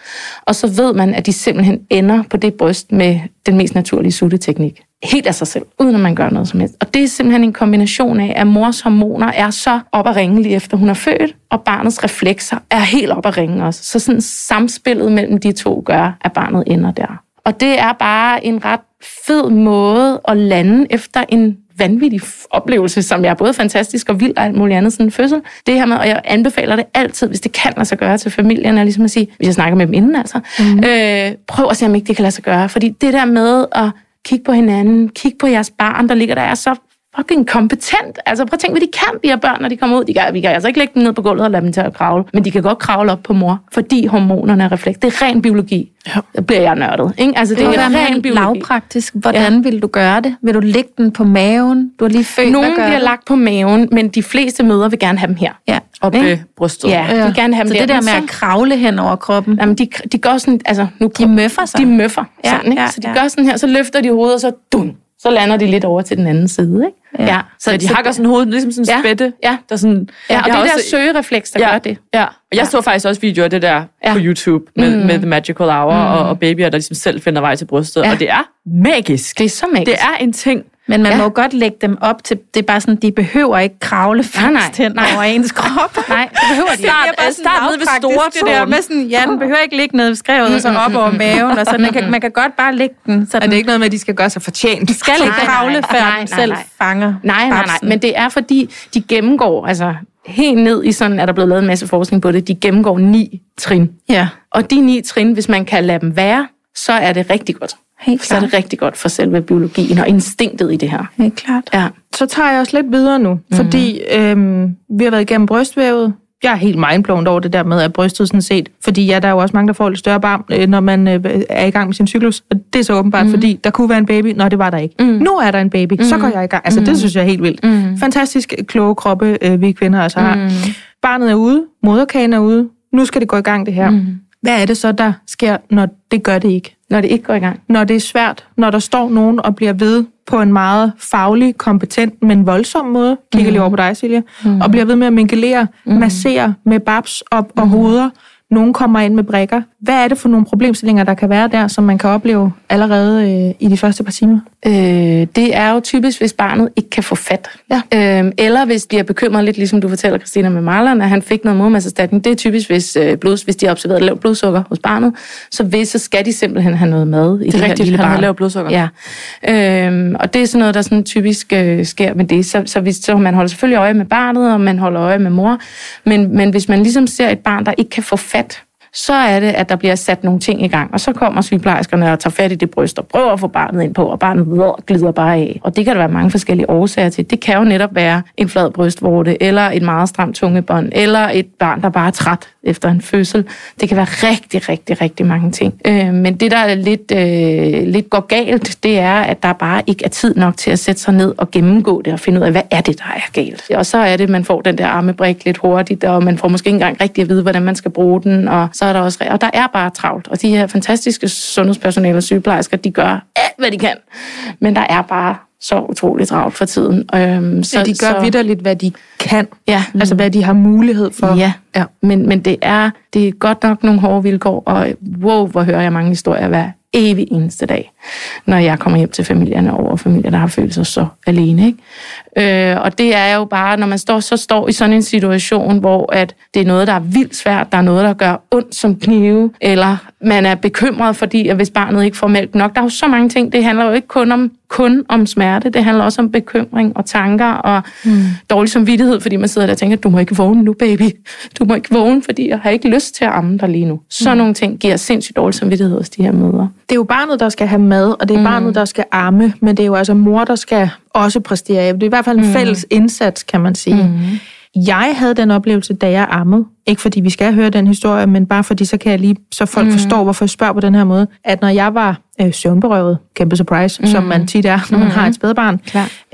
Og så ved man, at de simpelthen ender på det bryst med den mest naturlige sutteteknik. Helt af sig selv, uden at man gør noget som helst. Og det er simpelthen en kombination af, at mors hormoner er så op at ringe lige efter hun er født, og barnets reflekser er helt op at ringe også. Så sådan samspillet mellem de to gør, at barnet ender der. Og det er bare en ret fed måde at lande efter en vanvittig oplevelse, som er både fantastisk og vild og alt muligt andet, sådan en fødsel. Det her med, og jeg anbefaler det altid, hvis det kan lade sig gøre til familien, er ligesom at sige, hvis jeg snakker med dem inden altså, mm. øh, prøv at se, om ikke det kan lade sig gøre. Fordi det der med at Kig på hinanden, Kig på jeres barn, der ligger der, er så fucking kompetent. Altså prøv at tænke, hvad de kan, de her børn, når de kommer ud. De kan, vi kan altså ikke lægge dem ned på gulvet og lade dem til at kravle, men de kan godt kravle op på mor, fordi hormonerne er refleks. Det er ren biologi. Ja. Der bliver jeg nørdet. Ikke? Altså, det, Det er ren biologi. lavpraktisk. Hvordan ja. vil du gøre det? Vil du lægge den på maven? Du har lige født. Nogle bliver du? lagt på maven, men de fleste mødre vil gerne have dem her. Ja. Op ved brystet. Ja, de vil gerne have dem Så der. det der med så- at kravle hen over kroppen. Jamen, de, de gør sådan, altså nu De møffer sig. De møffer, Ja, sådan, ikke? ja, så de ja. gør sådan her, så løfter de hovedet, og så dun, så lander de lidt over til den anden side, ikke? Ja. Så de hakker sådan hovedet, ligesom sådan en Ja, spætte. ja. Der sådan, Ja, og det er der også- søgerefleks, der ja, gør det. Ja, og jeg så faktisk også videoer af det der Ja. på YouTube med, mm. med The Magical Hour mm. og, og babyer, der ligesom selv finder vej til brystet. Ja. Ja. Og det er magisk. Det er så magisk. Det er en ting. Men man Ja. må godt lægge dem op til, det er bare sådan, de behøver ikke kravle fast hen over ens krop. Nej, det behøver de ikke. Start- Det er bare sådan start nede ved store det der med sådan, ja, den behøver ikke ligge nede ved skrevet, og så op over maven, og så man kan, man kan godt bare lægge den, så Er den det ikke noget med, at de skal gøre sig fortjent? skal ikke kravle, før nej, nej, selv fanger Nej, nej, nej. Men det er fordi, de gennemgår, altså helt ned i sådan, er der blevet lavet en masse forskning på det, de gennemgår ni trin. Ja, Og de ni trin, hvis man kan lade dem være, så er det rigtig godt. Helt Så er klart. det rigtig godt for selve biologien og instinktet i det her. Helt klart. Ja. Så tager jeg os lidt videre nu, mm. fordi øhm, vi har været igennem brystvævet. Jeg er helt mindblown over det der med, at brystet sådan set, fordi ja, der er jo også mange, der får lidt større barm, øh, når man øh, er i gang med sin cyklus. Og det er så åbenbart, mm. fordi der kunne være en baby. Nå, det var der ikke. Mm. Nu er der en baby, mm. så går jeg i gang. Altså, det synes jeg er helt vildt. Mm. Fantastisk kloge kroppe, øh, vi kvinder altså har. Mm. Barnet er ude, moderkagen er ude. Nu skal det gå i gang, det her. Mm. Hvad er det så, der sker, når det gør det ikke? Når det ikke går i gang. når det er svært, når der står nogen og bliver ved på en meget faglig, kompetent, men voldsom måde, kigger lige over på dig, Silja, mm. og bliver ved med at mingelere, mm. massere med babs op og hoveder. Nogen kommer ind med brækker. Hvad er det for nogle problemstillinger, der kan være der, som man kan opleve allerede øh, i de første par timer? Øh, det er jo typisk, hvis barnet ikke kan få fat. Ja. Øh, eller hvis de er bekymret lidt, ligesom du fortæller, Christina, med Marlon, at han fik noget modermandserstatning. Det er typisk, hvis, øh, blod, hvis de har observeret lavt blodsukker hos barnet. Så, hvis, så skal de simpelthen have noget mad i det, Det her rigtigt, lille barn. lavt blodsukker. Ja. Øhm, og det er sådan noget, der sådan typisk øh, sker med det. Så, så, hvis, så man holder selvfølgelig øje med barnet, og man holder øje med mor. Men, men hvis man ligesom ser et barn, der ikke kan få fat, that så er det, at der bliver sat nogle ting i gang. Og så kommer sygeplejerskerne og tager fat i det bryst og prøver at få barnet ind på, og barnet videre glider bare af. Og det kan der være mange forskellige årsager til. Det kan jo netop være en flad brystvorte, eller et meget stramt tungebånd, eller et barn, der bare er træt efter en fødsel. Det kan være rigtig, rigtig, rigtig mange ting. Øh, men det, der er lidt, øh, lidt går galt, det er, at der bare ikke er tid nok til at sætte sig ned og gennemgå det og finde ud af, hvad er det, der er galt. Og så er det, at man får den der armebrik lidt hurtigt, og man får måske ikke engang rigtig at vide, hvordan man skal bruge den, og så er der også, og der er bare travlt. Og de her fantastiske sundhedspersonale og sygeplejersker, de gør alt, hvad de kan. Men der er bare så utroligt travlt for tiden. Øhm, Så de gør så, vidderligt, hvad de kan. Ja, Altså, hvad de har mulighed for. Ja, ja. men, men det, er, det er godt nok nogle hårde vilkår, og wow, hvor hører jeg mange historier hver evig eneste dag, når jeg kommer hjem til familierne over familier, der har følt sig så alene. Ikke? Øh, og det er jo bare, når man står, så står i sådan en situation, hvor at det er noget, der er vildt svært, der er noget, der gør ondt som knive, eller man er bekymret, fordi at hvis barnet ikke får mælk nok. Der er jo så mange ting. Det handler jo ikke kun om, kun om smerte, det handler også om bekymring og tanker og mm. dårlig samvittighed, fordi man sidder der og tænker, du må ikke vågne nu, baby. Du må ikke vågne, fordi jeg har ikke lyst til at amme dig lige nu. Sådan mm. nogle ting giver sindssygt dårlig samvittighed hos de her mødre. Det er jo barnet, der skal have mad, og det er mm. barnet, der skal amme, men det er jo altså mor, der skal også præstere. Det er i hvert fald en mm. fælles indsats, kan man sige. Mm. Jeg havde den oplevelse, da jeg ammede. Ikke fordi vi skal høre den historie, men bare fordi så kan jeg lige, så folk mm. forstår, hvorfor jeg spørger på den her måde. At når jeg var øh, søvnberøvet, kæmpe surprise, mm. som man tit er, når man mm. har et spædbarn,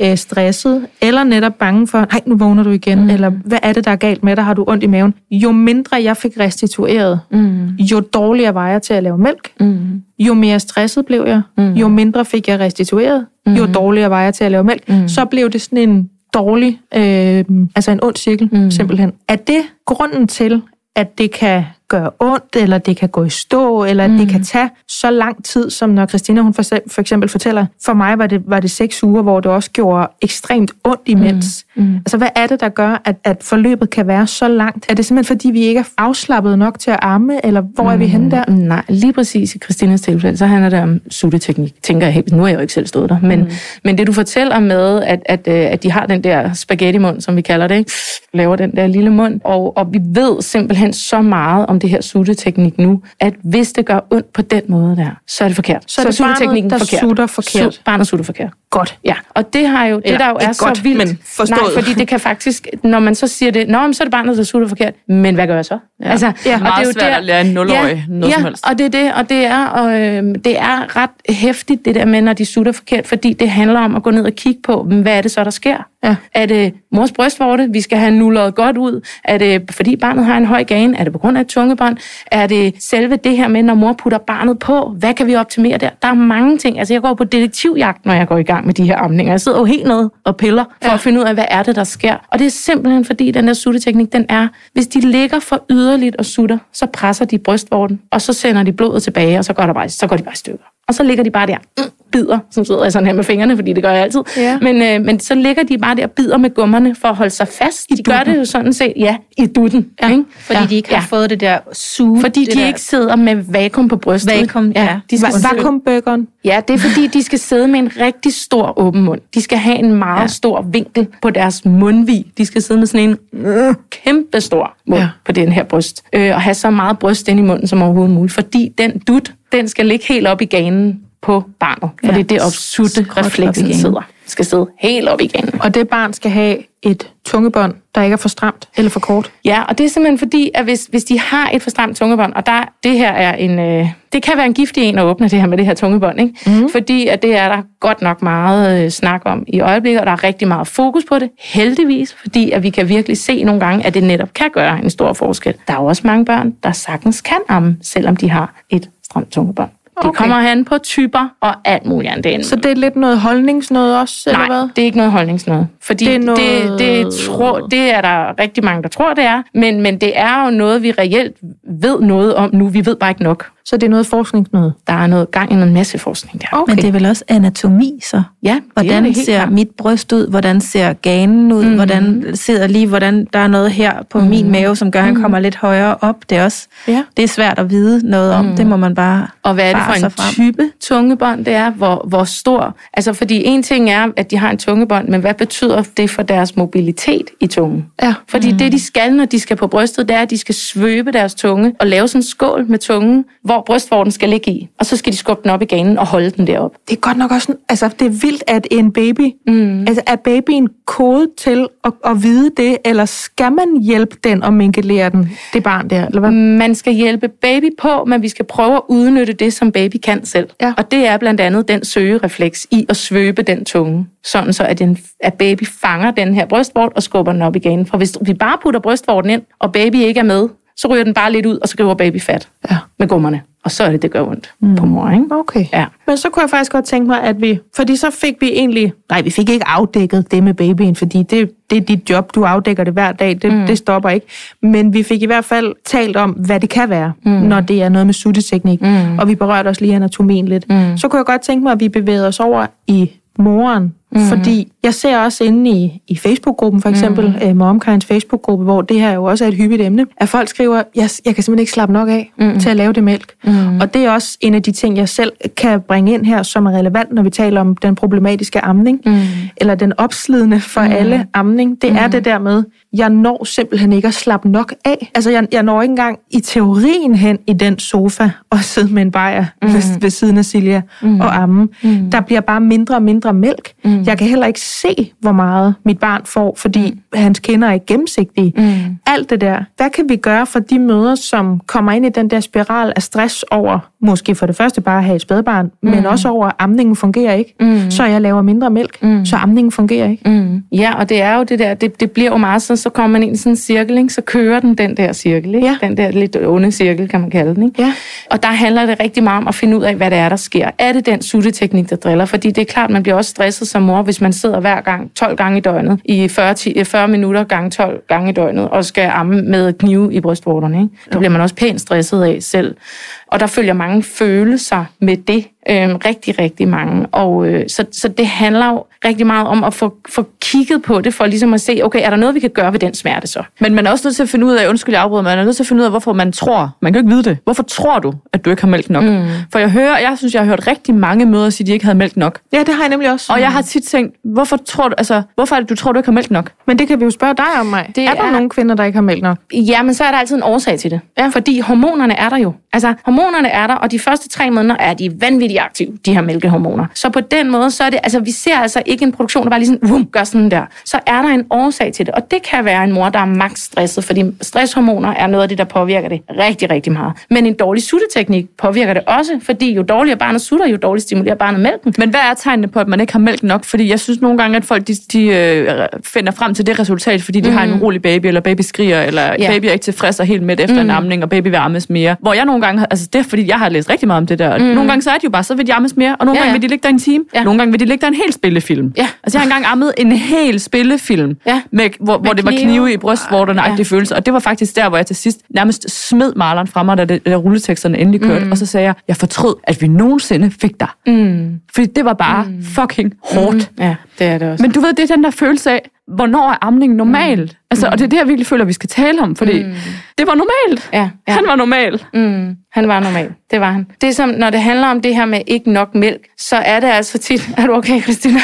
øh, stresset, eller netop bange for, nej, nu vågner du igen, mm. eller hvad er det, der er galt med dig, har du ondt i maven? Jo mindre jeg fik restitueret, mm. jo dårligere var jeg til at lave mælk, mm. jo mere stresset blev jeg, mm. jo mindre fik jeg restitueret, mm. jo dårligere var jeg til at lave mælk. Mm. Så blev det sådan en dårlig, øh, altså en ond cirkel, mm. simpelthen. Er det grunden til, at det kan gøre ondt, eller det kan gå i stå, eller mm. det kan tage så lang tid, som når Christina hun for, for eksempel fortæller, for mig var det, var det seks uger, hvor det også gjorde ekstremt ondt imens. Mm. Mm. Altså, hvad er det, der gør, at, at forløbet kan være så langt? Er det simpelthen, fordi vi ikke er afslappet nok til at amme, eller hvor mm. er vi henne der? Nej, lige præcis i Christinas tilfælde, så handler det om sutteteknik, tænker jeg. Nu har jeg jo ikke selv stået der, men, mm. men det du fortæller med, at, at, øh, at de har den der spaghetti-mund, som vi kalder det, ikke? laver den der lille mund, og, og vi ved simpelthen så meget om det her sutteteknik nu, at hvis det gør ondt på den måde der, så er det forkert. Så, så er det barnet, der forkert. sutter forkert? Su- barnet sutter forkert. Godt. Ja, og det har jo, det der jo er godt, så vildt. Men forstået. Nej, fordi det kan faktisk, når man så siger det, nå, så er det barnet, der sutter forkert. Men hvad gør jeg så? Ja. Altså, ja. Og det er jo svært der, at lære en 0-årig ja, noget ja, som helst. og det er det, og det er, og, øh, det er ret hæftigt, det der med, når de sutter forkert, fordi det handler om at gå ned og kigge på, hvad er det så, der sker? Ja. Er det mors brystvorte, vi skal have nullet godt ud? Er det, fordi barnet har en høj gane? Er det på grund af et tungebånd? Er det selve det her med, når mor putter barnet på? Hvad kan vi optimere der? Der er mange ting. Altså, jeg går på detektivjagt, når jeg går i gang med de her amninger. Jeg sidder jo helt ned og piller for ja. at finde ud af, hvad er det, der sker. Og det er simpelthen fordi, den der sutteteknik, den er, hvis de ligger for yderligt og sutter, så presser de brystvorten, og så sender de blodet tilbage, og så går, der bare, så går de bare i stykker. Og så ligger de bare der, mm, bider, som sidder jeg sådan her med fingrene, fordi det gør jeg altid. Ja. Men, øh, men så ligger de bare der og bider med gummerne for at holde sig fast. I de dutten. gør det jo sådan set, ja, i dutten. Ja. Ikke? Fordi ja. de ikke har ja. fået det der suge. Fordi det de der... ikke sidder med vakuum på brystet. Vakuum, ja. ja. De skal Vakuumbøgeren. Ja, det er fordi, de skal sidde med en rigtig stor åben mund. De skal have en meget ja. stor vinkel på deres mundvig. De skal sidde med sådan en øh, kæmpe stor mund ja. på den her bryst. Øh, og have så meget bryst ind i munden som overhovedet muligt. Fordi den dut, den skal ligge helt op i ganen på barnet. Ja. det er det opsutte refleksen sidder. skal sidde helt op i ganen. Og det barn skal have et tungebånd, der ikke er for stramt eller for kort. Ja, og det er simpelthen fordi, at hvis, hvis de har et for stramt tungebånd, og der, det her er en, øh, det kan være en giftig en at åbne det her med det her tungebånd, ikke? Mm. fordi at det er der godt nok meget øh, snak om i øjeblikket, og der er rigtig meget fokus på det, heldigvis, fordi at vi kan virkelig se nogle gange, at det netop kan gøre en stor forskel. Der er jo også mange børn, der sagtens kan amme, selvom de har et stramt tungebånd. Det kommer han på typer og alt muligt andet. Så det er lidt noget holdningsnød også, Nej, eller hvad? det er ikke noget holdningsnød. Fordi det er, noget... det, det, tro, det er der rigtig mange, der tror, det er. Men, men det er jo noget, vi reelt ved noget om nu. Vi ved bare ikke nok. Så det er noget forskningsnød? Der er noget gang i en masse forskning der. Okay. Men det er vel også anatomi, så? Ja, Hvordan det ser klar. mit bryst ud? Hvordan ser ganen ud? Mm. Hvordan sidder lige, hvordan der er noget her på mm. min mave, som gør, at han mm. kommer lidt højere op? Det er også ja. det er svært at vide noget om. Mm. Det må man bare Og hvad er det for en type tungebånd, det er? Hvor, hvor stor? Altså, fordi en ting er, at de har en tungebånd, men hvad betyder det for deres mobilitet i tungen? Ja. Fordi mm. det, de skal, når de skal på brystet, det er, at de skal svøbe deres tunge og lave sådan en skål med tungen, hvor brystvorten skal ligge i. Og så skal de skubbe den op i ganen og holde den derop. Det er godt nok også altså det er vildt, at en baby, mm. altså er babyen kode til at, at vide det, eller skal man hjælpe den og minkelere den, det barn der? Eller hvad? Man skal hjælpe baby på, men vi skal prøve at udnytte det, som baby kan selv. Ja. Og det er blandt andet den søgerefleks i at svøbe den tunge, sådan så at, den, at baby fanger den her brystvort og skubber den op i ganen. For hvis vi bare putter brystvorten ind, og baby ikke er med, så ryger den bare lidt ud, og så skriver baby fat ja. Med gummerne. Og så er det, det gør ondt mm. på mor, ikke? Okay. Ja. Men så kunne jeg faktisk godt tænke mig, at vi... Fordi så fik vi egentlig... Nej, vi fik ikke afdækket det med babyen, fordi det, det er dit job. Du afdækker det hver dag. Det, mm. det stopper ikke. Men vi fik i hvert fald talt om, hvad det kan være, mm. når det er noget med sutteteknik. Mm. Og vi berørte også lige anatomien lidt. Mm. Så kunne jeg godt tænke mig, at vi bevægede os over i moren. Mm. Fordi jeg ser også inde i, i Facebook-gruppen, for eksempel mm. uh, MomKinds Facebook-gruppe, hvor det her jo også er et hyppigt emne, at folk skriver, jeg, jeg kan simpelthen ikke slappe nok af mm. til at lave det mælk. Mm. Og det er også en af de ting, jeg selv kan bringe ind her, som er relevant, når vi taler om den problematiske amning, mm. eller den opslidende for mm. alle amning. Det mm. er det der med, jeg når simpelthen ikke at slappe nok af. Altså, jeg, jeg når ikke engang i teorien hen i den sofa og sidde med en bajer mm. ved, ved siden af Silja mm. og amme. Mm. Der bliver bare mindre og mindre mælk. Mm. Jeg kan heller ikke se, hvor meget mit barn får, fordi mm. hans kinder er ikke gennemsigtige. Mm. Alt det der. Hvad kan vi gøre for de møder, som kommer ind i den der spiral af stress over, måske for det første bare at have et spædbarn, mm. men også over, at amningen fungerer ikke, mm. så jeg laver mindre mælk, mm. så amningen fungerer ikke. Mm. Ja, og det er jo det der, det, det bliver jo meget sådan, så kommer man ind i sådan en cirkel, ikke? så kører den den der cirkel, ikke? Ja. den der lidt onde cirkel, kan man kalde den. Ikke? Ja. Og der handler det rigtig meget om at finde ud af, hvad det er, der sker. Er det den sutteteknik, der driller? Fordi det er klart, man bliver også stresset som mor, hvis man sidder hver gang 12 gange i døgnet i 40, 10, 40 minutter gange 12 gange i døgnet og skal amme med knive i brystvorterne. Ikke? Det bliver man også pænt stresset af selv. Og der følger mange følelser med det. Øhm, rigtig, rigtig mange. Og øh, så, så det handler jo rigtig meget om at få, få kigget på det, for ligesom at se, okay, er der noget, vi kan gøre ved den smerte så? Men man er også nødt til at finde ud af, undskyld jeg afbryder, man er nødt til at finde ud af, hvorfor man tror. Man kan jo ikke vide det. Hvorfor tror du, at du ikke har mælk nok? Mm. For jeg hører, jeg synes, jeg har hørt rigtig mange møder sige, at de ikke havde mælk nok. Ja, det har jeg nemlig også. Og jeg har tit tænkt, hvorfor tror du, altså, hvorfor er det, du tror, du ikke har mælk nok? Men det kan vi jo spørge dig om, mig. Det er der er- nogle kvinder, der ikke har mælk nok? Ja, men så er der altid en årsag til det. Ja. Fordi hormonerne er der jo. Altså, hormonerne er der, og de første tre måneder er de vanvittigt aktive, de her mælkehormoner. Så på den måde, så er det, altså vi ser altså ikke en produktion, der bare lige sådan, vum, gør sådan der. Så er der en årsag til det, og det kan være en mor, der er max stresset, fordi stresshormoner er noget af det, der påvirker det rigtig, rigtig meget. Men en dårlig sutteteknik påvirker det også, fordi jo dårligere barnet sutter, jo dårligere stimulerer barnet mælken. Men hvad er tegnene på, at man ikke har mælk nok? Fordi jeg synes nogle gange, at folk de, de, øh, finder frem til det resultat, fordi de mm. har en urolig baby, eller baby skriger, eller ja. baby er ikke tilfreds og helt midt efter mm. en amning, og baby vil ammes mere. Hvor jeg nogle gange, altså det er fordi, jeg har læst rigtig meget om det der. Mm. Nogle gange så er det jo bare, så vil de ammes mere, og nogle Ja, gange ja. vil de ligge der en time, Ja. nogle gange vil de ligge der en hel spillefilm. Ja. Altså jeg har engang ammet en hel spillefilm, Ja. med, hvor, hvor det var knive. i brystvorterne, Ja. følelser. Og det var faktisk der, hvor jeg til sidst nærmest smed maleren fra mig, da, det, da rulleteksterne endelig kørte. Mm. Og så sagde jeg, jeg fortrød, at vi nogensinde fik dig. Mm. Fordi det var bare mm. fucking hårdt. Ja, det er det også. Men du ved, det er den der følelse af, hvornår er amningen normalt? Mm. Altså, og det er det, jeg virkelig føler, vi skal tale om, fordi mm. det var normalt. Ja, ja. Han var normal. Mm, han var normal. Det var han. Det er som, når det handler om det her med ikke nok mælk, så er det altså tit... Er du okay, Christina?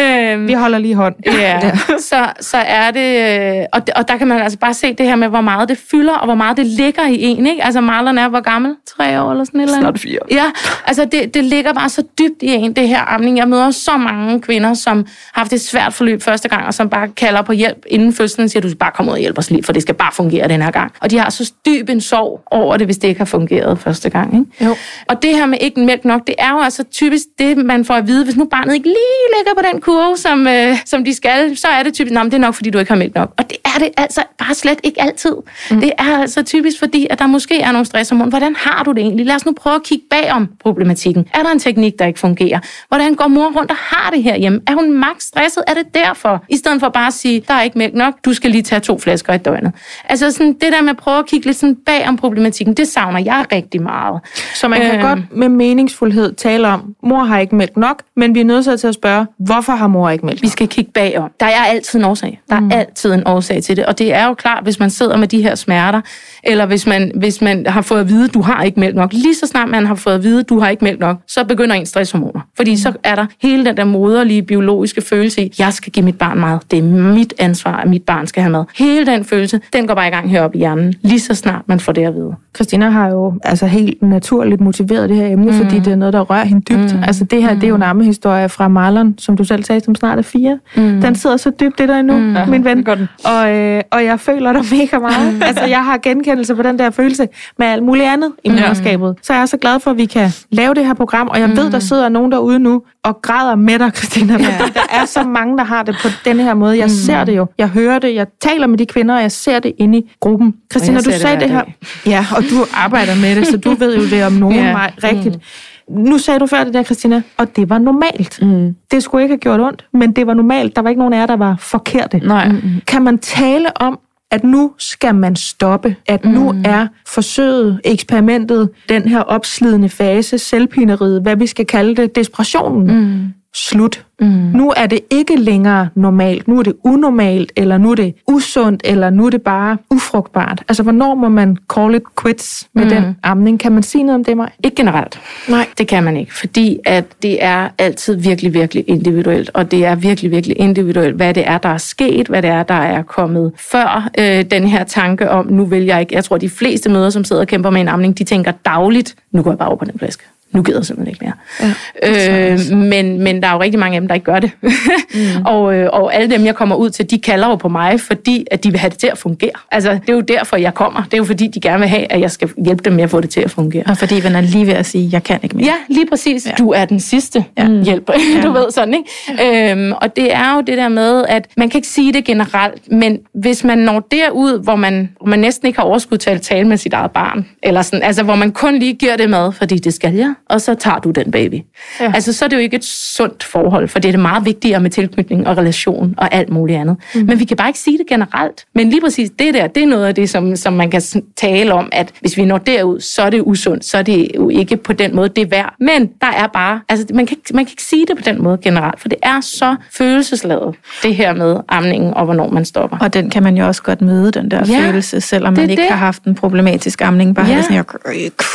øhm, Vi holder lige hånd. Ja, så, så er det, øh, og, og der kan man altså bare se det her med, hvor meget det fylder, og hvor meget det ligger i en, ikke? Altså Marlon er hvor gammel? Tre år eller sådan et eller andet? Snart fire. Ja, altså det, det ligger bare så dybt i en, det her amning. Jeg møder så mange kvinder, som har haft et svært forløb første gang, og som bare kalder på hjælp inden fødslen, siger, du skal bare komme ud og hjælpe os lige, for det skal bare fungere den her gang. Og de har så dyb en sorg over det, hvis det ikke har fungeret første gang. Ikke? Jo. Og det her med ikke mælk nok, det er jo altså typisk det, man får at vide, hvis nu barnet ikke lige ligger på den kurve, som, øh, som de skal, så er det typisk, at det er nok, fordi du ikke har mælk nok. Og det er det altså bare slet ikke altid. Mm. Det er altså typisk, fordi at der måske er nogle stresshormoner. Hvordan har du det egentlig? Lad os nu prøve at kigge bagom problematikken. Er der en teknik, der ikke fungerer? Hvordan går mor rundt og har det her hjemme? Er hun max stresset? Er det derfor? I stedet for bare at sige, der er ikke mælk nok, du skal lige tage to flasker i døgnet. Altså sådan, det der med at prøve at kigge lidt sådan bag om problematikken, det savner jeg rigtig meget. Så man kan Øhm. godt med meningsfuldhed tale om, mor har ikke mælk nok, men vi er nødt til at spørge, hvorfor har mor ikke mælk Vi skal kigge bagom. Der er altid en årsag. Der er mm. altid en årsag til det. Og det er jo klart, hvis man sidder med de her smerter, eller hvis man, hvis man har fået at vide, du har ikke mælk nok. Lige så snart man har fået at vide, du har ikke mælk nok, så begynder en stresshormoner. Fordi mm. så er der hele den der moderlige, biologiske følelse i, jeg skal give mit barn mad. Det er mit ansvar, at mit barn skal have mad. Hele den følelse, den går bare i gang heroppe i hjernen, lige så snart man får det at vide. Christina har jo altså helt naturligt motiveret det her emne, mm. fordi det er noget, der rører hende dybt. Mm. Altså det her, det er jo en ammehistorie fra Marlon, som du selv sagde, som snart er fire. Mm. Den sidder så dybt det der endnu, mm. min ven. den. Og, øh, og jeg føler dig mega meget. altså jeg har genkendelse på den der følelse med alt muligt andet i moderskabet. Så jeg er så glad for, at vi kan lave det her program, og jeg ved, der sidder nogen derude nu og græder med dig, Christina, fordi der er så mange, der har det på denne her måde. Jeg ser det jo, jeg hører det, jeg taler med de kvinder, og jeg ser det inde i gruppen. Christina, du det sagde hver det her. dag. Ja, og du arbejder med det, så du ved jo det om nogen Ja. mig rigtigt. Nu sagde du før det der, Christina, og det var normalt. Mm. Det skulle ikke have gjort ondt, men det var normalt. Der var ikke nogen af jer, der var forkerte. Nej. Mm. Kan man tale om, at nu skal man stoppe? At nu er forsøget, eksperimentet, den her opslidende fase, selvpineriet, hvad vi skal kalde det, desperationen, mm. Slut. Mm. Nu er det ikke længere normalt. Nu er det unormalt, eller nu er det usundt, eller nu er det bare ufrugtbart. Altså, hvornår må man call it quits med mm. den amning? Kan man sige noget om det, mig? Ikke generelt. Nej. Det kan man ikke, fordi at det er altid virkelig, virkelig individuelt, og det er virkelig, virkelig individuelt, hvad det er, der er sket, hvad det er, der er kommet før øh, den her tanke om, nu vil jeg ikke, jeg tror, de fleste møder, som sidder og kæmper med en amning, de tænker dagligt, nu går jeg bare over på den flaske. Nu gider jeg simpelthen ikke mere. Ja, øh, men, men der er jo rigtig mange af dem, der ikke gør det. mm. og, øh, og alle dem, jeg kommer ud til, de kalder jo på mig, fordi at de vil have det til at fungere. Altså, det er jo derfor, jeg kommer. Det er jo fordi, de gerne vil have, at jeg skal hjælpe dem med at få det til at fungere. Og fordi man er lige ved at sige, jeg kan ikke mere. Ja, lige præcis. Ja. Du er den sidste ja. hjælp. Ja. Du ved sådan, ikke? Øhm, og det er jo det der med, at man kan ikke sige det generelt, men hvis man når derud, hvor man, hvor man næsten ikke har overskud til at tale med sit eget barn, eller sådan, altså hvor man kun lige giver det mad, fordi det skal jeg, og så tager du den baby. Ja. Altså, så er det jo ikke et sundt forhold, for det er det meget vigtigere med tilknytning og relation og alt muligt andet. Mm. Men vi kan bare ikke sige det generelt. Men lige præcis det der, det er noget af det, som, som man kan tale om, at hvis vi når derud, så er det usundt, så er det jo ikke på den måde, det er værd. Men der er bare, altså man kan, man kan ikke sige det på den måde generelt, for det er så følelsesladet, det her med amningen og hvornår man stopper. Og den kan man jo også godt møde, den der ja, følelse, selvom man ikke det. har haft en problematisk amning. Bare ja. sådan, jeg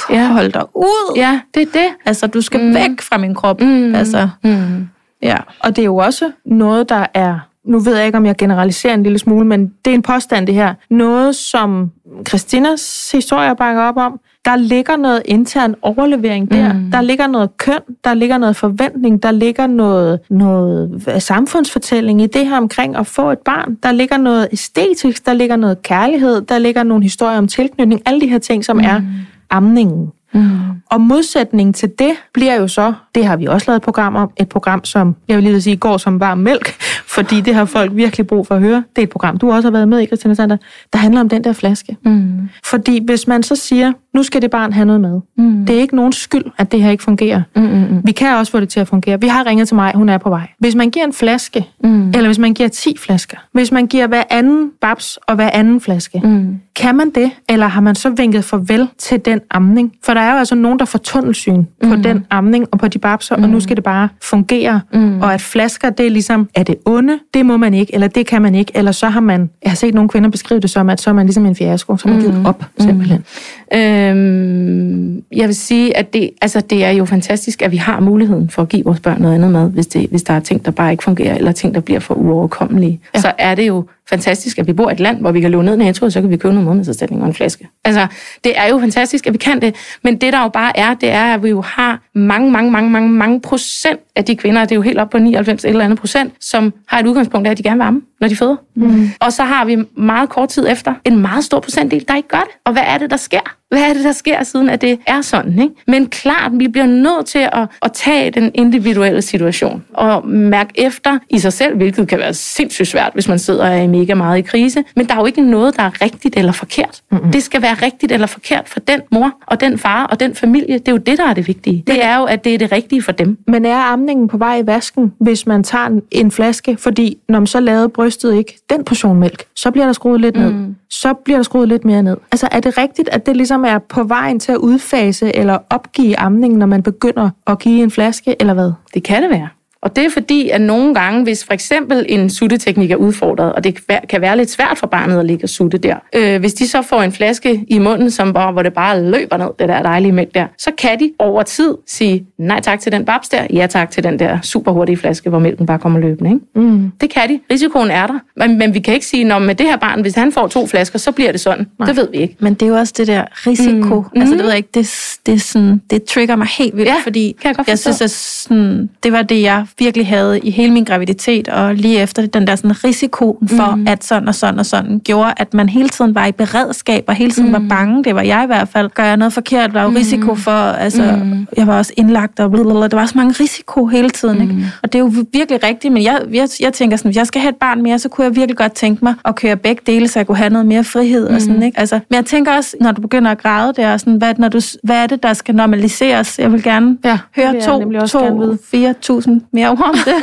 ja. hold dig ud. Ja, det er det. Altså, du skal mm. væk fra min krop. Mm. Altså, mm. Ja, og det er jo også noget, der er nu ved jeg ikke, om jeg generaliserer en lille smule, men det er en påstand, det her. Noget, som Christinas historie bakker op om. Der ligger noget intern overlevering der. Mm. Der ligger noget køn, der ligger noget forventning, der ligger noget, noget samfundsfortælling i det her omkring at få et barn. Der ligger noget æstetisk, der ligger noget kærlighed, der ligger nogle historier om tilknytning. Alle de her ting, som mm. er amningen. Mm. Og modsætningen til det bliver jo så, det har vi også lavet et program om, et program, som jeg vil lige sige, går som varm mælk, fordi det har folk virkelig brug for at høre. Det er et program, du også har været med i, Christina Sander, der handler om den der flaske. Mm. Fordi hvis man så siger, nu skal det barn have noget med. Mm. Det er ikke nogen skyld, at det her ikke fungerer. Mm, mm, mm. Vi kan også få det til at fungere. Vi har ringet til mig, hun er på vej. Hvis man giver en flaske, mm. eller hvis man giver 10 flasker, hvis man giver hver anden babs og hver anden flaske, mm. kan man det, eller har man så vinket farvel til den amning? For der er jo altså nogen, der får tunnelsyn på mm. den amning og på de babser, mm. og nu skal det bare fungere. Mm. Og at flasker, det er ligesom, er det onde? Det må man ikke, eller det kan man ikke. Eller så har man, jeg har set nogle kvinder beskrive det som, at så er man ligesom en fiasko, så man mm. givet op, simpelthen. Mm. Øhm, jeg vil sige, at det, altså, det er jo fantastisk, at vi har muligheden for at give vores børn noget andet mad, hvis, det, hvis der er ting, der bare ikke fungerer, eller ting, der bliver for uoverkommelige. Ja. Så er det jo fantastisk, at vi bor i et land, hvor vi kan løbe ned i Netto, og så kan vi købe noget månedserstatning og en flaske. Altså, det er jo fantastisk, at vi kan det. Men det, der jo bare er, det er, at vi jo har mange, mange, mange, mange, mange procent af de kvinder, det er jo helt op på 99 eller andet procent, som har et udgangspunkt af, at de gerne vil amme, når de føder. Mm. Og så har vi meget kort tid efter en meget stor procentdel, der ikke gør det. Og hvad er det, der sker? Hvad er det, der sker, siden at det er sådan? Ikke? Men klart, vi bliver nødt til at, at tage den individuelle situation og mærke efter i sig selv, hvilket kan være sindssygt svært, hvis man sidder og er mega meget i krise. Men der er jo ikke noget, der er rigtigt eller forkert. Mm-hmm. Det skal være rigtigt eller forkert for den mor og den far og den familie. Det er jo det, der er det vigtige. Det er jo, at det er det rigtige for dem. Men er amningen på vej i vasken, hvis man tager en flaske? Fordi når man så lavede brystet ikke den portion mælk, så bliver der skruet lidt ned. Mm. Så bliver der skruet lidt mere ned. Altså er det rigtigt, at det ligesom er på vejen til at udfase eller opgive amningen, når man begynder at give en flaske, eller hvad? Det kan det være. Og det er fordi, at nogle gange, hvis for eksempel en sutteteknik er udfordret, og det kan være lidt svært for barnet at ligge og sutte der, øh, hvis de så får en flaske i munden, som bare, hvor det bare løber ned, det der dejlige mælk der, så kan de over tid sige nej tak til den babs der, ja tak til den der super hurtige flaske, hvor mælken bare kommer løbende. Ikke? Mm. Det kan de. Risikoen er der. Men, men vi kan ikke sige, at med det her barn, hvis han får to flasker, så bliver det sådan. Nej. Det ved vi ikke. Men det er jo også det der risiko. Mm. Altså det ved jeg ikke, det, det, sådan, det trigger mig helt vildt, ja, fordi jeg, jeg synes, at sådan, det var det, jeg virkelig havde i hele min graviditet, og lige efter den der sådan risikoen for, mm. at sådan og sådan og sådan, gjorde, at man hele tiden var i beredskab, og hele tiden mm. var bange. Det var jeg i hvert fald. Gør jeg noget forkert? Der var jo mm. risiko for, altså, mm. jeg var også indlagt, og blablabla. der var så mange risiko hele tiden. Mm. Ikke? Og det er jo virkelig rigtigt, men jeg, jeg, jeg tænker sådan, hvis jeg skal have et barn mere, så kunne jeg virkelig godt tænke mig at køre begge dele, så jeg kunne have noget mere frihed. Mm. Og sådan, ikke? Altså, men jeg tænker også, når du begynder at græde der, sådan, hvad, når du, hvad er det, der skal normaliseres? Jeg vil gerne ja, høre to, to, fire tusind mere om det.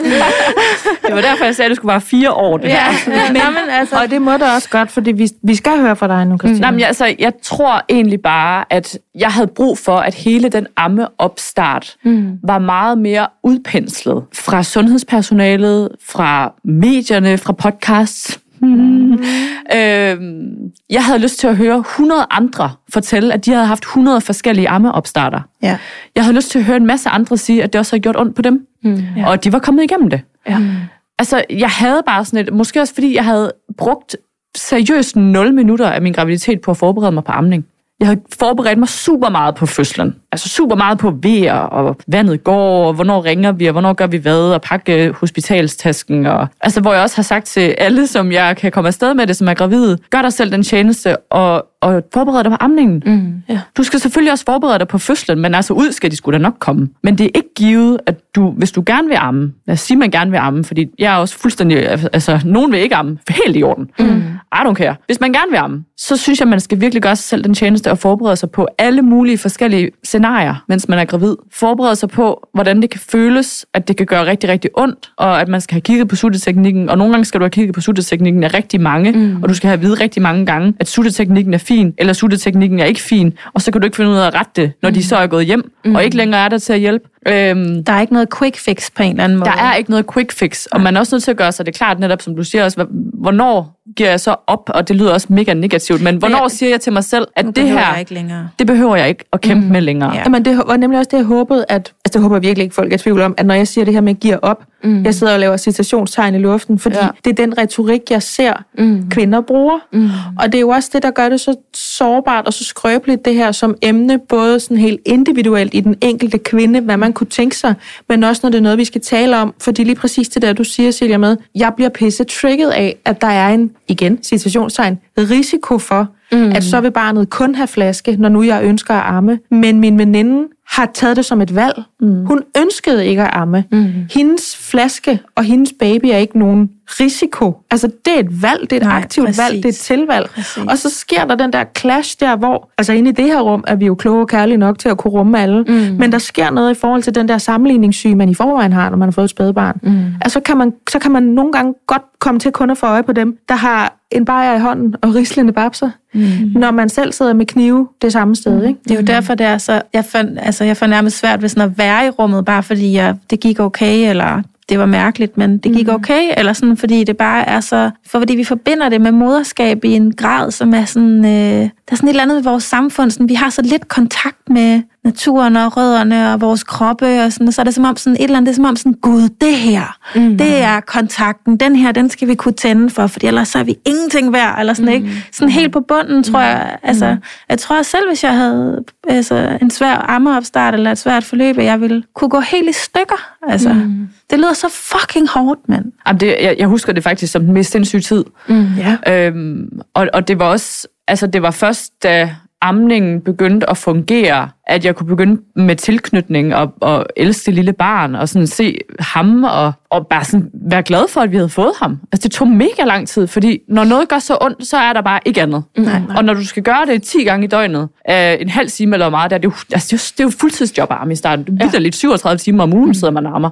det var derfor, jeg sagde, at det skulle være fire år, det ja, her. Ja, men, jamen, altså, og det må da også godt, fordi vi, vi skal høre fra dig nu, Christine. Mm. Jamen, jeg, altså, jeg tror egentlig bare, at jeg havde brug for, at hele den ammeopstart mm. var meget mere udpenslet fra sundhedspersonalet, fra medierne, fra podcasts. Mm. øhm, jeg havde lyst til at høre 100 andre fortælle, at de havde haft 100 forskellige ammeopstarter. Ja. Jeg havde lyst til at høre en masse andre sige, at det også havde gjort ondt på dem. Mm. Ja. Og de var kommet igennem det. Ja. Mm. Altså, jeg havde bare sådan et, måske også fordi jeg havde brugt seriøst 0 minutter af min graviditet på at forberede mig på amning. Jeg havde forberedt mig super meget på fødslen. Altså super meget på vejr, og vandet går, og hvornår ringer vi, og hvornår gør vi hvad, og pakke hospitalstasken. Og, altså, hvor jeg også har sagt til alle, som jeg kan komme afsted med det, som er gravide, gør dig selv den tjeneste, og, og forbered dig på amningen. Mm, ja. Du skal selvfølgelig også forberede dig på fødslen, men altså ud skal de skulle da nok komme. Men det er ikke givet, at du, hvis du gerne vil amme, lad os sige, man gerne vil amme, fordi jeg er også fuldstændig, altså, nogen vil ikke amme, helt i orden. Mm. I don't care. Hvis man gerne vil amme, så synes jeg, man skal virkelig gøre sig selv den tjeneste og forberede sig på alle mulige forskellige scenarier, mens man er gravid. Forberede sig på, hvordan det kan føles, at det kan gøre rigtig, rigtig ondt, og at man skal have kigget på sutteteknikken, og nogle gange skal du have kigget på sutteteknikken af rigtig mange, mm. og du skal have at vide rigtig mange gange, at sutteteknikken er fin, eller sutteteknikken er ikke fin, og så kan du ikke finde ud af at rette det, når mm. de så er gået hjem, mm. og ikke længere er der til at hjælpe. Øhm, Der er ikke noget quick fix på en eller anden måde. der er ikke noget quick fix, og man er også nødt til at gøre sig det klart, netop som du siger også, hvornår giver jeg så op, og det lyder også mega negativt, men hvornår jeg- siger jeg til mig selv, at det behøver her, jeg ikke længere. det behøver jeg ikke at kæmpe mm. med længere. Ja. Jamen, det var nemlig også det, jeg håbede, at... Altså, det håber jeg virkelig ikke, folk er i tvivl om, at når jeg siger det her med giver op, mm. jeg sidder og laver citationstegn i luften, fordi Ja. det er den retorik, jeg ser mm. kvinder bruger. Mm. Og det er jo også det, der gør det så sårbart og så skrøbeligt, det her som emne, både sådan helt individuelt i den enkelte kvinde, hvad man kunne tænke sig, men også når det er noget, vi skal tale om. Fordi lige præcis det der, du siger, Silja, med, jeg bliver pisse trigget af, at der er en, igen, citationstegn, risiko for, mm. at så vil barnet kun have flaske, når nu jeg ønsker at amme. Men min veninde har taget det som et valg. Mm. Hun ønskede ikke at amme. Mm. Hendes flaske og hendes baby er ikke nogen risiko. Altså, det er et valg, det er et Nej, aktivt præcis. valg, det er et tilvalg. Præcis. Og så sker der den der clash der, hvor, altså inde i det her rum, er vi jo kloge og kærlige nok til at kunne rumme alle, mm. men der sker noget i forhold til den der sammenligningssyge, man i forvejen har, når man har fået et spædebarn. Mm. Altså, kan man, så kan man nogle gange godt komme til kun at få øje på dem, der har en bajer i hånden og rislende babser, mm. når man selv sidder med knive det samme sted, ikke? Det er jo derfor, det er så... Jeg får, altså, jeg får nærmest svært ved sådan at være i rummet, bare fordi jeg, det gik okay, eller det var mærkeligt, men det gik okay, eller sådan, fordi det bare er så... For fordi vi forbinder det med moderskab i en grad, som er sådan... Øh, der er sådan et eller andet med vores samfund, sådan, vi har så lidt kontakt med naturen og rødderne og vores kroppe, og sådan, og så er det som om sådan et eller andet, det er som om sådan, gud, det her, mm. det er kontakten, den her, den skal vi kunne tænde for, fordi ellers så er vi ingenting værd, eller sådan, ikke? Sådan helt på bunden, tror jeg, altså, jeg tror selv, hvis jeg havde altså, en svær ammeopstart, eller et svært forløb, at jeg ville kunne gå helt i stykker, altså. Mm. Det lyder så fucking hårdt, mand. Jamen, det, jeg, jeg husker det faktisk som den mest sindssyge tid. Mm. Ja. Øhm, og, og det var også, altså det var først, da amningen begyndte at fungere, at jeg kunne begynde med tilknytning og, og elske det lille barn, og sådan se ham, og, og bare sådan være glad for, at vi havde fået ham. Altså det tog mega lang tid, fordi når noget gør så ondt, så er der bare ikke andet. Nej. Og når du skal gøre det 10 gange i døgnet, øh, en halv time eller meget, der, det, er jo, altså, det, er jo, det er jo fuldtidsjob at i starten. Det er lidt 37 timer om ugen, sidder man og ammer.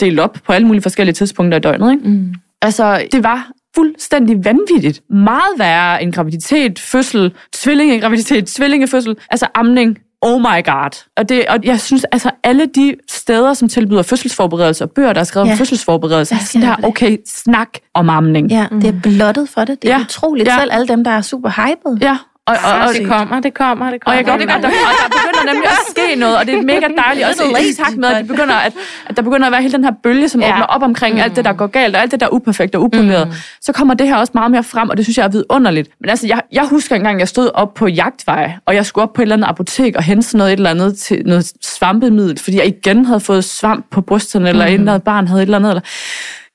Delt op på alle mulige forskellige tidspunkter i døgnet. Ikke? Mm. Altså, det var fuldstændig vanvittigt. Meget værre end graviditet, fødsel, tvillingegraviditet, tvillingefødsel, altså amning. Oh my god. Og, det, og jeg synes, altså alle de steder, som tilbyder fødselsforberedelse, og bøger, der er skrevet ja. Om fødselsforberedelse, Ja, sådan der, okay, snak om amning. Ja, det er blottet for det. Det er Ja. utroligt. Ja. Selv alle dem, der er super hyped. Ja. Og, og, og, det kommer, det kommer, det Og kommer. jeg kan godt, der, og der begynder nemlig at ske noget, og det er mega dejligt, også i takt med, at, det begynder, at, at der begynder at være hele den her bølge, som Ja. ja. åbner op omkring mm. alt det, der går galt, og alt det, der er uperfekt og upoleret. Mm. Så kommer det her også meget mere frem, og det synes jeg er vidunderligt. Men altså, jeg, jeg husker engang, jeg stod op på jagtvej, og jeg skulle op på et eller andet apotek og hente sådan noget, et eller andet til noget svampemiddel, fordi jeg igen havde fået svamp på brysterne, eller mm. et eller andet barn havde et eller andet, eller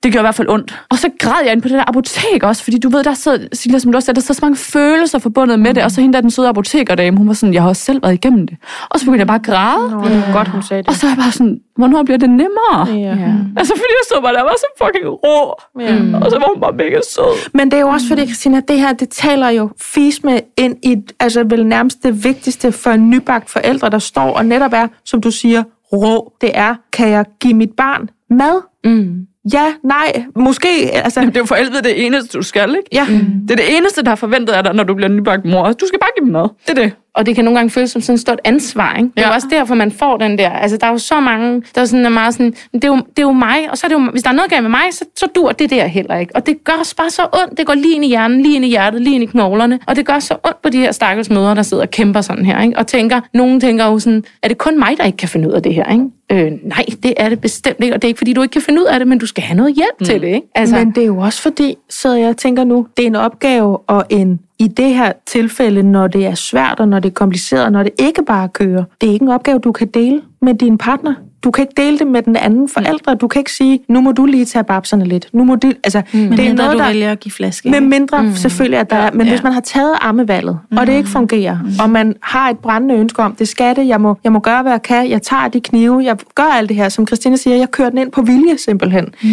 det gjorde i hvert fald ondt. Og så græd jeg ind på det der apotek også, fordi du ved, der så, Silja, som du også sagde, der er så mange følelser forbundet med det, og så hende der, den søde apotekerdame, hun var sådan, jeg har også selv været igennem det. Og så begyndte jeg bare at græde, Nå, det var godt, hun sagde det. og så er jeg bare sådan, hvornår bliver det nemmere? Ja. Ja. Altså, fordi jeg så bare, der var så fucking rå, Ja. og så var hun bare mega sød. Men det er jo også fordi, Christina, det her, det taler jo fis med ind i, altså vel nærmest det vigtigste for en nybagt forældre, der står og netop er, som du siger, rå. Det er, kan jeg give mit barn mad? Mm. Ja, nej, måske, altså... Jamen, det er jo for helvede det eneste, du skal, ikke? Ja. Det er det eneste, der er forventet af dig, når du bliver nybagt mor. Du skal bare give dem mad. Det er det. Og det kan nogle gange føles som sådan et stort ansvar, ikke? Det er Ja. jo også derfor, man får den der. Altså, der er jo så mange, der er sådan, er meget sådan, det er, jo, det er jo mig, og så er det jo, hvis der er noget galt med mig, så, så dur det der heller ikke. Og det gør også bare så ondt. Det går lige ind i hjernen, lige ind i hjertet, lige ind i knoglerne. Og det gør så ondt på de her stakkels mødre, der sidder og kæmper sådan her, ikke? Og tænker, nogen tænker jo sådan, er det kun mig, der ikke kan finde ud af det her, ikke? Øh, nej, det er det bestemt ikke, og det er ikke, fordi du ikke kan finde ud af det, men du skal have noget hjælp mm. til det, ikke? Altså, Men det er jo også fordi, så jeg tænker nu, det er en opgave og en i det her tilfælde, når det er svært og når det er kompliceret, og når det ikke bare kører. Det er ikke en opgave, du kan dele med din partner. Du kan ikke dele det med den anden forældre. Du kan ikke sige, nu må du lige tage babserne lidt. Nu må du, altså, Men det er noget, du der, vælger at give flaske. med mindre mm. selvfølgelig, at der er, men Ja. hvis man har taget ammevalget, mm. og det ikke fungerer, mm. og man har et brændende ønske om, det skal det, jeg må, jeg må gøre, hvad jeg kan, jeg tager de knive, jeg gør alt det her, som Christina siger, jeg kører den ind på vilje simpelthen, mm.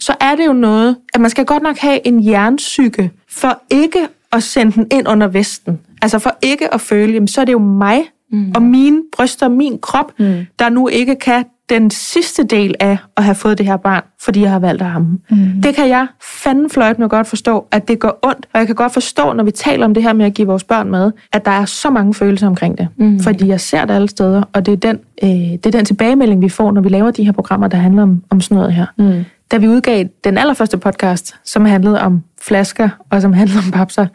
så er det jo noget, at man skal godt nok have en jernsyke, for ikke at sende den ind under vesten. Altså for ikke at føle, jamen, så er det jo mig, mm. og mine bryster, min krop, mm. der nu ikke kan den sidste del af at have fået det her barn, fordi jeg har valgt at amme. Mm. Det kan jeg fanden fløjtende godt forstå, at det gør ondt, og jeg kan godt forstå, når vi taler om det her med at give vores børn mad, at der er så mange følelser omkring det. Mm. Fordi jeg ser det alle steder, og det er, den, øh, det er den tilbagemelding, vi får, når vi laver de her programmer, der handler om, om sådan noget her. Mm. Da vi udgav den allerførste podcast, som handlede om flasker, og som handlede om papser,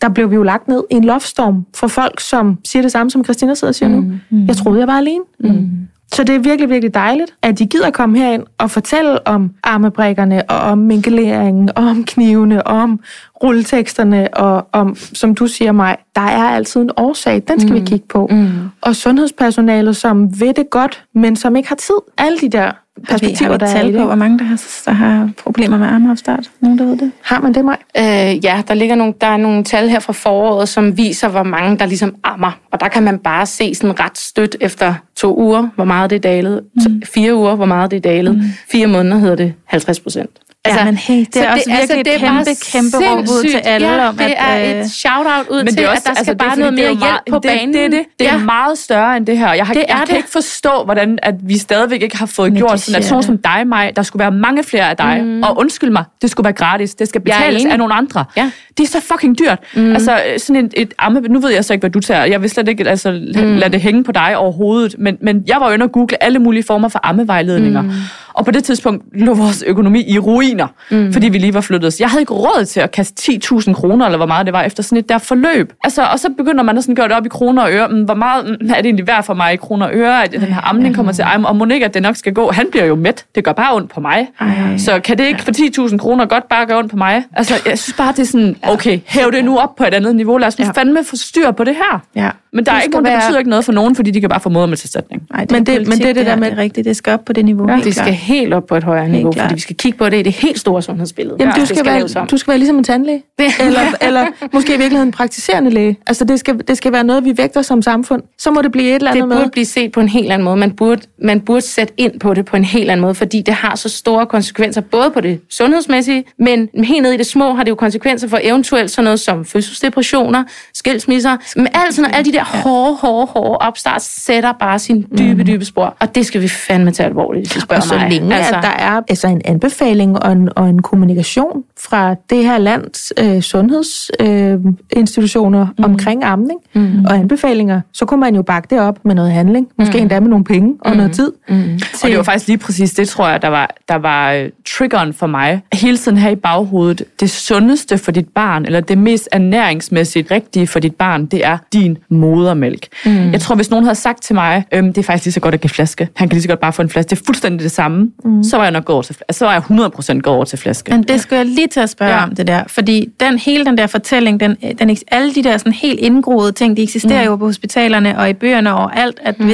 der blev vi jo lagt ned i en loftstorm for folk, som siger det samme, som Christina sidder og siger nu. Mm. Jeg troede, jeg var alene. Mm. Så det er virkelig, virkelig dejligt, at de gider komme herind og fortælle om armebrikkerne, og om minkeleringen, og om knivene, og om rulleteksterne, og om, som du siger mig, der er altid en årsag, den skal mm. vi kigge på. Mm. Og sundhedspersonalet, som ved det godt, men som ikke har tid. Alle de der perspektiver, har vi tal på, hvor mange der har, der har problemer med armeopstart? Nogen, der ved det? Har man det, mig? Øh, ja, der ligger nogle, der er nogle tal her fra foråret, som viser, hvor mange der ligesom ammer. Og der kan man bare se sådan ret stødt efter to uger, hvor meget det er dalet. Mm. Fire uger, hvor meget det er dalet. Mm. Fire måneder hedder det 50 procent. Altså, ja, men hey, det er så også virkelig et det er kæmpe, bare kæmpe råb ud til alle ja, om, det at, er øh, et shout-out ud Men til, det også, at der altså, skal det er bare noget det er mere meget, hjælp på det, banen. Det, det, det, det er ja. meget større end det her. Jeg, har, Det jeg er kan det. ikke forstå, hvordan at vi stadigvæk ikke har fået gjort sådan, at sådan som dig, mig, der skulle være mange flere af dig. Mm. Og undskyld mig, det skulle være gratis. Det skal betales af nogle andre. Ja. Det er så fucking dyrt. Mm. Altså sådan et, et amme, nu ved jeg så ikke, hvad du tager. Jeg vil slet ikke altså, mm. lade det hænge på dig overhovedet. Men, men jeg var jo inde og google alle mulige former for ammevejledninger. Mm. Og på det tidspunkt lå vores økonomi i ruiner, mm. fordi vi lige var flyttet. Jeg havde ikke råd til at kaste 10.000 kroner, eller hvor meget det var, efter sådan et der forløb. Altså, og så begynder man at sådan gøre det op i kroner og øre. Men hvor meget mm, er det egentlig værd for mig i kroner og øre, at den her amning kommer til ej, og at det nok skal gå. Han bliver jo mæt. Det gør bare ondt på mig. Ej. Så kan det ikke for 10.000 kroner godt bare gøre ondt på mig? Altså, jeg synes bare, det er sådan, okay, hæv det nu op på et andet niveau. Lad os nu Ja. fandme få styr på det her. Ja. Men der er Det ikke nogen, det være- betyder ikke noget for nogen, fordi de kan bare få modermælserstatning. Ej, Men det- men det er det der med- Det rigtigt, det skal op på det niveau. Ja. Det skal. Helt op på et højere niveau, klart. fordi vi skal kigge på det i det helt store sundhedsbillede. Jamen, Ja, du, skal være, laves om. du skal være ligesom en tandlæge. eller, eller måske i virkeligheden en praktiserende læge. Altså, det skal, det skal være noget, vi vægter som samfund. Så må det blive et eller andet Det med. burde blive set på en helt anden måde. Man burde, man burde sætte ind på det på en helt anden måde, fordi det har så store konsekvenser, både på det sundhedsmæssige, men helt ned i det små har det jo konsekvenser for eventuelt sådan noget som fødselsdepressioner, skilsmisser. Men alt sådan, alle de der hårde, hårde, hårde opstart sætter bare sin dybe, dybe spor. Og det skal vi fandme tage alvorligt, hvis I spørger mig. Længe, altså, at der er altså en anbefaling og en, og en kommunikation fra det her lands øh, sundhedsinstitutioner øh, mm. omkring amning mm. og anbefalinger, så kunne man jo bakke det op med noget handling. Måske mm. endda med nogle penge og mm. noget tid. Mm. Og det var faktisk lige præcis det, tror jeg, der var, der var øh, triggeren for mig. Hele tiden have i baghovedet, det sundeste for dit barn, eller det mest ernæringsmæssigt rigtige for dit barn, det er din modermælk. Mm. Jeg tror, hvis nogen havde sagt til mig, øhm, det er faktisk lige så godt at give flaske. Han kan lige så godt bare få en flaske. Det er fuldstændig det samme. Mm. Så var jeg nok gået over til. Så var jeg 100% gået over til flaske. Men det skulle jeg lige til at spørge Ja. om det der, fordi den, hele den der fortælling, den, den, alle de der sådan helt indgroede ting, de eksisterer mm. jo på hospitalerne og i bøgerne og alt, at mm.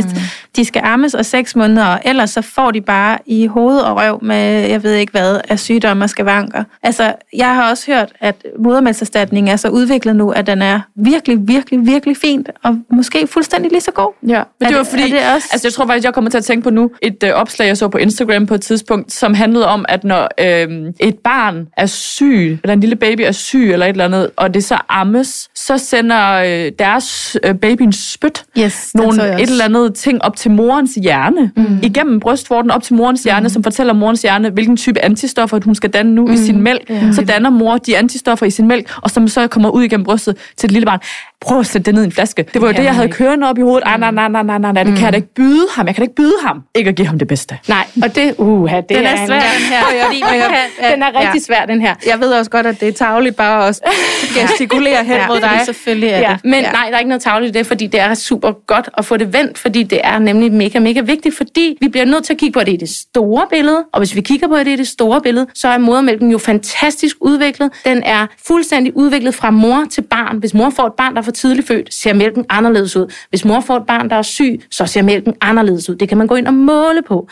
De skal ammes og seks måneder, og ellers så får de bare i hoved og røv med, jeg ved ikke hvad, af sygdomme og skavanker. Altså, jeg har også hørt, at modermælserstatning er så udviklet nu, at den er virkelig, virkelig, virkelig fint, og måske fuldstændig lige så god. Ja, men Er det var fordi, er det også- altså jeg tror faktisk, jeg kommer til at tænke på nu, et øh, opslag, jeg så på Instagram på et tidspunkt, som handlede om, at når øh, et barn er syg, eller en lille baby er syg, eller et eller andet, og det så ammes, så sender øh, deres øh, babyens spyt Yes, nogle et eller andet ting op til morens hjerne, mm. igennem brystvorten op til morens hjerne, mm. som fortæller morens hjerne, hvilken type antistoffer hun skal danne nu mm. i sin mælk. Ja. Så danner mor de antistoffer i sin mælk, og som så kommer ud igennem brystet til et lille barn. Prøv at sætte det ned i en flaske. Det var jo det, jeg havde ikke. kørende op i hovedet. Ah, nej, nej, nej, nej, nej, nej, det kan jeg da ikke byde ham. Jeg kan da ikke byde ham. Ikke at give ham det bedste. Nej, og det, uh, det Den er en- svær, den her, fordi man kan- den er rigtig svær, den her. Jeg ved også godt, at det er tageligt bare at gestikulere hen mod dig. Selvfølgelig er Ja, det. men ja. nej, der er ikke noget tavligt i det, fordi det er super godt at få det vendt, fordi det er nemlig mega, mega vigtigt, fordi vi bliver nødt til at kigge på det i det store billede, og hvis vi kigger på det i det store billede, så er modermælken jo fantastisk udviklet. Den er fuldstændig udviklet fra mor til barn. Hvis mor får et barn, der for tidligt født, ser mælken anderledes ud. Hvis mor får et barn, der er syg, så ser mælken anderledes ud. Det kan man gå ind og måle på.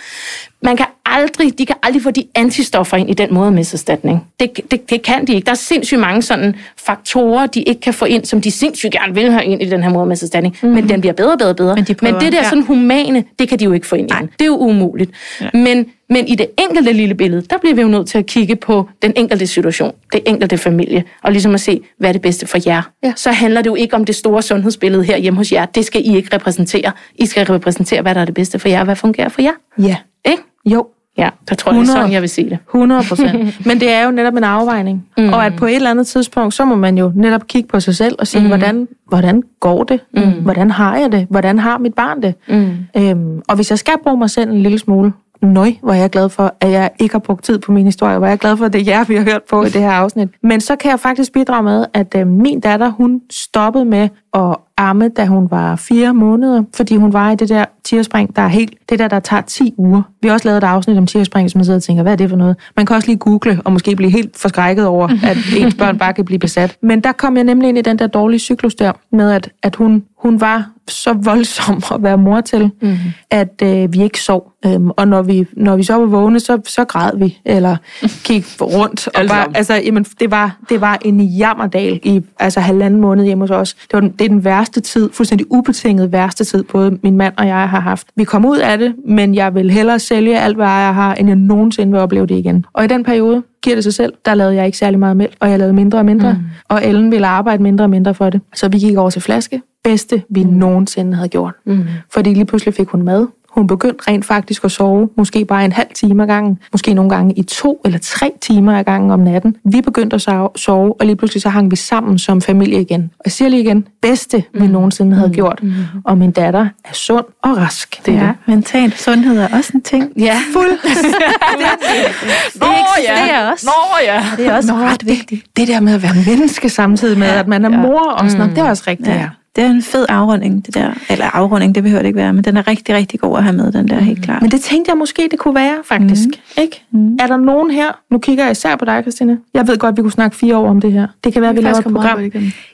Man kan aldrig, de kan aldrig få de antistoffer ind i den modermiddelserstatning. Det, det, det kan de ikke. Der er sindssygt mange sådan faktorer, de ikke kan få ind, som de sindssygt gerne vil have ind i den her modermiddelserstatning. Mm. Men den bliver bedre og bedre og bedre. Men de prøver, Men det der ja. sådan humane, det kan de jo ikke få ind i den. Det er jo umuligt. Ja. Men, men i det enkelte lille billede, der bliver vi jo nødt til at kigge på den enkelte situation, det enkelte familie, og ligesom at se, hvad er det bedste for jer. Ja. Så handler det jo ikke om det store sundhedsbillede her hjemme hos jer. Det skal I ikke repræsentere. I skal repræsentere, hvad der er det bedste for jer, og hvad fungerer for jer. Ja. Ikke? Jo, Ja, der tror jeg, det er 100. sådan, jeg vil sige det. 100 procent. Men det er jo netop en afvejning. Mm. Og at på et eller andet tidspunkt, så må man jo netop kigge på sig selv og sige, mm. hvordan, hvordan går det? Mm. Hvordan har jeg det? Hvordan har mit barn det? Mm. Øhm, og hvis jeg skal bruge mig selv en lille smule, nøj, hvor er jeg glad for, at jeg ikke har brugt tid på min historie, hvor er jeg glad for, at det er jer, vi har hørt på i det her afsnit. Men så kan jeg faktisk bidrage med, at øh, min datter, hun stoppede med at amme, da hun var fire måneder, fordi hun var i det der tierspring, der er helt, det der, der tager 10 uger. Vi har også lavet et afsnit om tierspring, som man sidder og tænker, hvad er det for noget? Man kan også lige google og måske blive helt forskrækket over, at ens børn bare kan blive besat. Men der kom jeg nemlig ind i den der dårlige cyklus der, med at, at hun, hun var så voldsom at være mor til, mm. at øh, vi ikke sov. Øhm, og når vi, når vi så var vågne, så, så græd vi, eller gik rundt. Og bare, altså, jamen, det, var, det var en jammerdal i altså, halvanden måned hjemme hos os. Det, var den, det er den værste tid, fuldstændig ubetinget værste tid, både min mand og jeg har haft. Vi kom ud af det, men jeg vil hellere sælge alt, hvad jeg har, end jeg nogensinde vil opleve det igen. Og i den periode, giver det sig selv, der lavede jeg ikke særlig meget mælk, og jeg lavede mindre og mindre. Mm. Og Ellen ville arbejde mindre og mindre for det. Så vi gik over til flaske. Bedste, vi mm. nogensinde havde gjort. Mm. Fordi lige pludselig fik hun mad. Hun begyndte rent faktisk at sove, måske bare en halv time ad gangen, måske nogle gange i to eller tre timer ad gangen om natten. Vi begyndte at sove- og lige pludselig så hang vi sammen som familie igen. Og jeg siger lige igen, bedste vi nogensinde havde gjort. Og min datter er sund og rask. Det er Ja, det. mental sundhed er også en ting. Ja. Nå eksisterer også. Nå ja. Det er også Nå, ret det, vigtigt. det der med at være menneske samtidig med, at man er mor og sådan noget, det er også rigtigt. Ja. Det er en fed afrunding, det der. Eller afrunding, det behøver det ikke være, men den er rigtig, rigtig god at have med, den der, helt klart. Men det tænkte jeg måske, det kunne være, faktisk. Mm. Ikke? Mm. Er der nogen her, nu kigger jeg især på dig, Christine. Jeg ved godt, vi kunne snakke fire år om det her. Det kan være, at vi laver et program.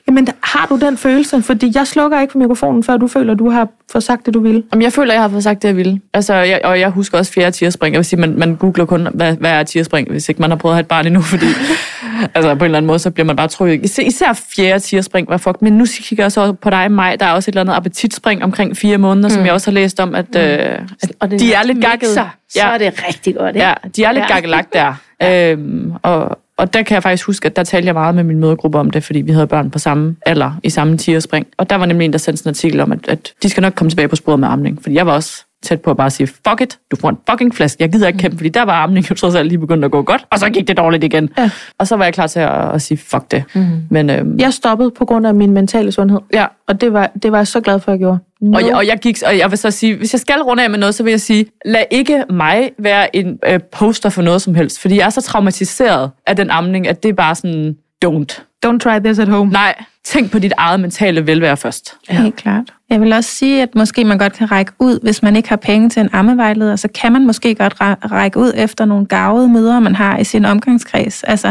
Jamen, har du den følelse? Fordi jeg slukker ikke for mikrofonen, før du føler, at du har fået sagt det, du vil. Jamen, jeg føler, jeg har fået sagt det, jeg ville. Altså, jeg, og jeg husker også fjerde tierspring. Jeg vil sige, man, man googler kun, hvad, hvad er tierspring, hvis ikke man har prøvet at have et barn endnu, fordi altså, på en eller anden måde, så bliver man bare trykket. Især, især fjerde tierspring var fuck. Men nu kigger jeg så på dig, Maj. Der er også et eller andet appetitspring omkring fire måneder, mm. som jeg også har læst om, at, mm. øh, at Og det de er lidt gakkede. mixer, Så er det rigtig godt, ikke? Ja, de er lidt Ja. gakkelagt der. Øhm, og, og der kan jeg faktisk huske, at der talte jeg meget med min mødregruppe om det, fordi vi havde børn på samme alder, i samme tierspring. Og der var nemlig en, der sendte en artikel om, at, at de skal nok komme tilbage på sporet med amning. Fordi jeg var også tæt på at bare sige, fuck it, du får en fucking flaske. Jeg gider ikke kæmpe, fordi der var amning jo trods alt lige begyndt at gå godt, og så gik det dårligt igen. Ja. Og så var jeg klar til at, at sige, fuck det. Mm. Men, øhm, Jeg stoppede på grund af min mentale sundhed. ja, Og det var, det var jeg så glad for, at jeg gjorde. No. Og jeg, og jeg gik, og jeg vil så sige, hvis jeg skal runde af med noget, så vil jeg sige, lad ikke mig være en øh, poster for noget som helst, fordi jeg er så traumatiseret af den amning, at det er bare sådan, don't. Don't try this at home. Nej, tænk på dit eget mentale velvære først. Ja. Helt klart. Jeg vil også sige, at måske man godt kan række ud, hvis man ikke har penge til en ammevejleder, så kan man måske godt ræ- række ud efter nogle gavede mødre, man har i sin omgangskreds. Altså,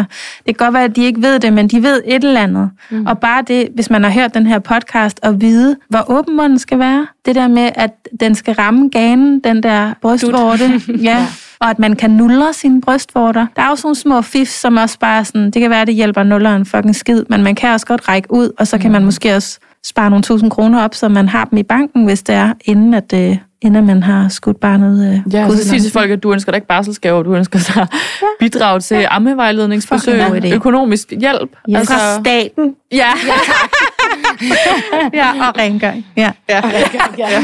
det kan godt være, at de ikke ved det, men de ved et eller andet. Mm. Og bare det, hvis man har hørt den her podcast, og vide, hvor åben munden skal være. Det der med, at den skal ramme ganen, den der brystvorte. ja. Og at man kan nulle sine brystvorter. Der er sådan nogle små fif, som også bare sådan, det kan være, at det hjælper nulleren fucking skid, men man kan også godt række ud, og så kan man måske også spare nogle tusind kroner op, så man har dem i banken, hvis det er, inden at, øh, inden man har skudt barnet øh, Ja, så sig til folk, at du ønsker dig ikke barselsgaver, du ønsker dig bidrag til ja. idé. økonomisk hjælp. Yes. Fra staten. ja. ja, og rengøring. Ja.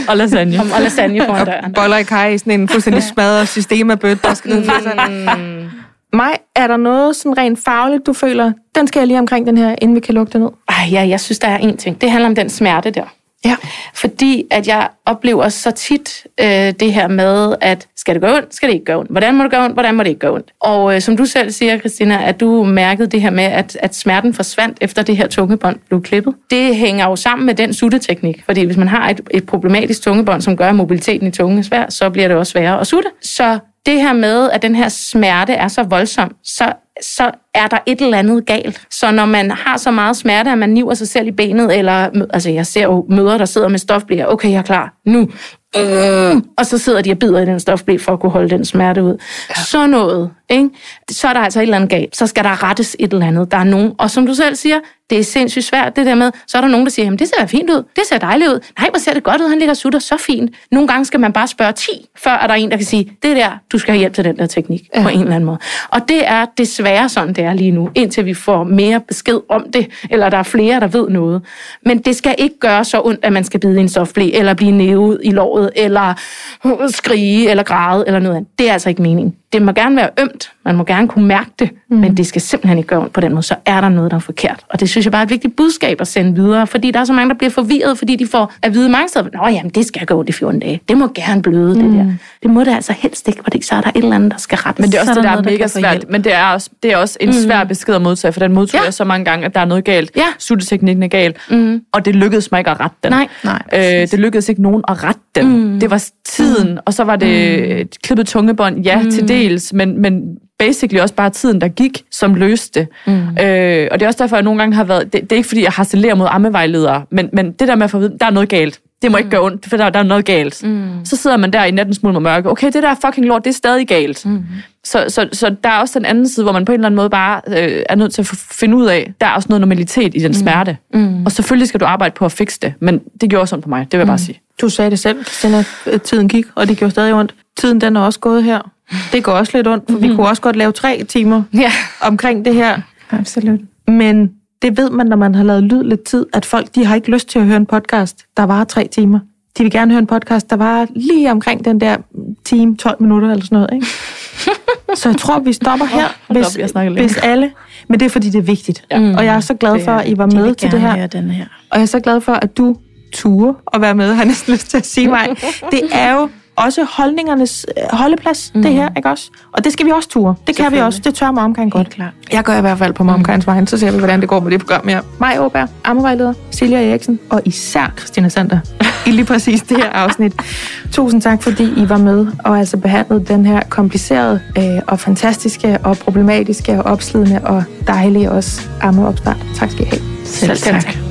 og lasagne. Og lasagne foran døren. Boller i kaj i sådan en fuldstændig smadret systemabøt, der skal ned for sådan. Mig, er der noget sådan rent fagligt, du føler, den skal jeg lige omkring den her, inden vi kan lukke den ud? Ej, ja, jeg synes, der er en ting. Det handler om den smerte der. Ja. Fordi at jeg oplever så tit øh, det her med, at skal det gå ondt, skal det ikke gå ondt. Hvordan må det gå ondt, hvordan må det ikke gå ondt. Og øh, som du selv siger, Christina, at du mærkede det her med, at, at smerten forsvandt efter det her tungebånd blev klippet. Det hænger jo sammen med den sutteteknik. Fordi hvis man har et, et problematisk tungebånd, som gør, at mobiliteten i tungen er svær, så bliver det også sværere at sutte. Så det her med, at den her smerte er så voldsom, så så er der et eller andet galt. Så når man har så meget smerte, at man niver sig selv i benet, eller altså jeg ser jo møder, der sidder med stofblæer, okay, jeg er klar, nu, øh, og så sidder de og bider i den stofblæ for at kunne holde den smerte ud. Ja. Så noget, ikke? så er der altså et eller andet galt. Så skal der rettes et eller andet. Der er nogen, og som du selv siger, det er sindssygt svært, det der med, så er der nogen, der siger, jamen det ser fint ud, det ser dejligt ud, nej, hvor ser det godt ud, han ligger sutter så fint. Nogle gange skal man bare spørge 10, før er der en, der kan sige, det der, du skal have hjælp til den der teknik ja. på en eller anden måde. Og det er desværre sådan, det er lige nu, indtil vi får mere besked om det, eller der er flere, der ved noget. Men det skal ikke gøre så ondt, at man skal bide en softblæ, eller blive nævet i låret, eller skrige, eller græde, eller noget andet. Det er altså ikke meningen. Det må gerne være ømt, man må gerne kunne mærke det, mm. men det skal simpelthen ikke gøre ondt på den måde, så er der noget, der er forkert. Og det synes jeg bare er et vigtigt budskab at sende videre, fordi der er så mange, der bliver forvirret, fordi de får at vide mange steder, Nå jamen, det skal gå ondt i 14 dage. Det må gerne bløde, mm. det der. Det må det altså helst ikke, fordi så er der et eller andet, der skal rettes. Men det er også Så det, er der der er noget, der mega få svært. Men det er også, det er også en svær besked at modtage, for den modtog Ja. jeg så mange gange, at der er noget galt. Ja. Sutteteknikken er gal. Mm. Og det lykkedes mig ikke at rette den. Nej. Nej, Øh, det lykkedes ikke nogen at rette den. Mm. Det var tiden, og så var det mm. klippet tungebånd, ja, mm. til dels, men, men basically også bare tiden, der gik, som løste det. Mm. Øh, og det er også derfor, jeg nogle gange har været... Det, det er ikke, fordi jeg harcelerer mod ammevejledere, men, men det der med at få at vide, der er noget galt. Det må mm. ikke gøre ondt, for der, der er noget galt. Mm. Så sidder man der i nattens mulm og mørke. Okay, det der fucking lort, det er stadig galt. Mm. Så, så, så der er også den anden side, hvor man på en eller anden måde bare øh, er nødt til at finde ud af, der er også noget normalitet i den smerte. Mm. Og selvfølgelig skal du arbejde på at fikse det, men det gjorde sådan på mig, det vil jeg bare sige. Du sagde det selv, at tiden gik, og det gjorde stadig ondt. Tiden den er også gået her. Det går også lidt ondt, for vi kunne også godt lave tre timer Ja. omkring det her. Absolut. Men det ved man, når man har lavet lyd lidt tid, at folk de har ikke lyst til at høre en podcast, der varer tre timer. De vil gerne høre en podcast, der varer lige omkring den der time, 12 minutter eller sådan noget. Ikke? Så jeg tror, vi stopper her, hold hvis, op, hvis alle... Men det er, fordi det er vigtigt. Ja. Og jeg er så glad for, at I var De med vil til det her. den her. Og jeg er så glad for, at du ture at være med, har næsten lyst til at sige mig. Det er jo også holdningernes øh, holdeplads, mm. det her, ikke også? Og det skal vi også ture. Det kan vi også. Det tør Momkan godt. klart. Jeg gør i hvert fald på Momkans mm. vejen, så ser vi, hvordan det går med det program her. Mig Åberg, Ammevejleder, Silja Eriksen og især Christina Sander i lige præcis det her afsnit. Tusind tak, fordi I var med og altså behandlede den her komplicerede øh, og fantastiske og problematiske og opslidende og dejlige også ammeopstart. Tak skal I have. Selv tak.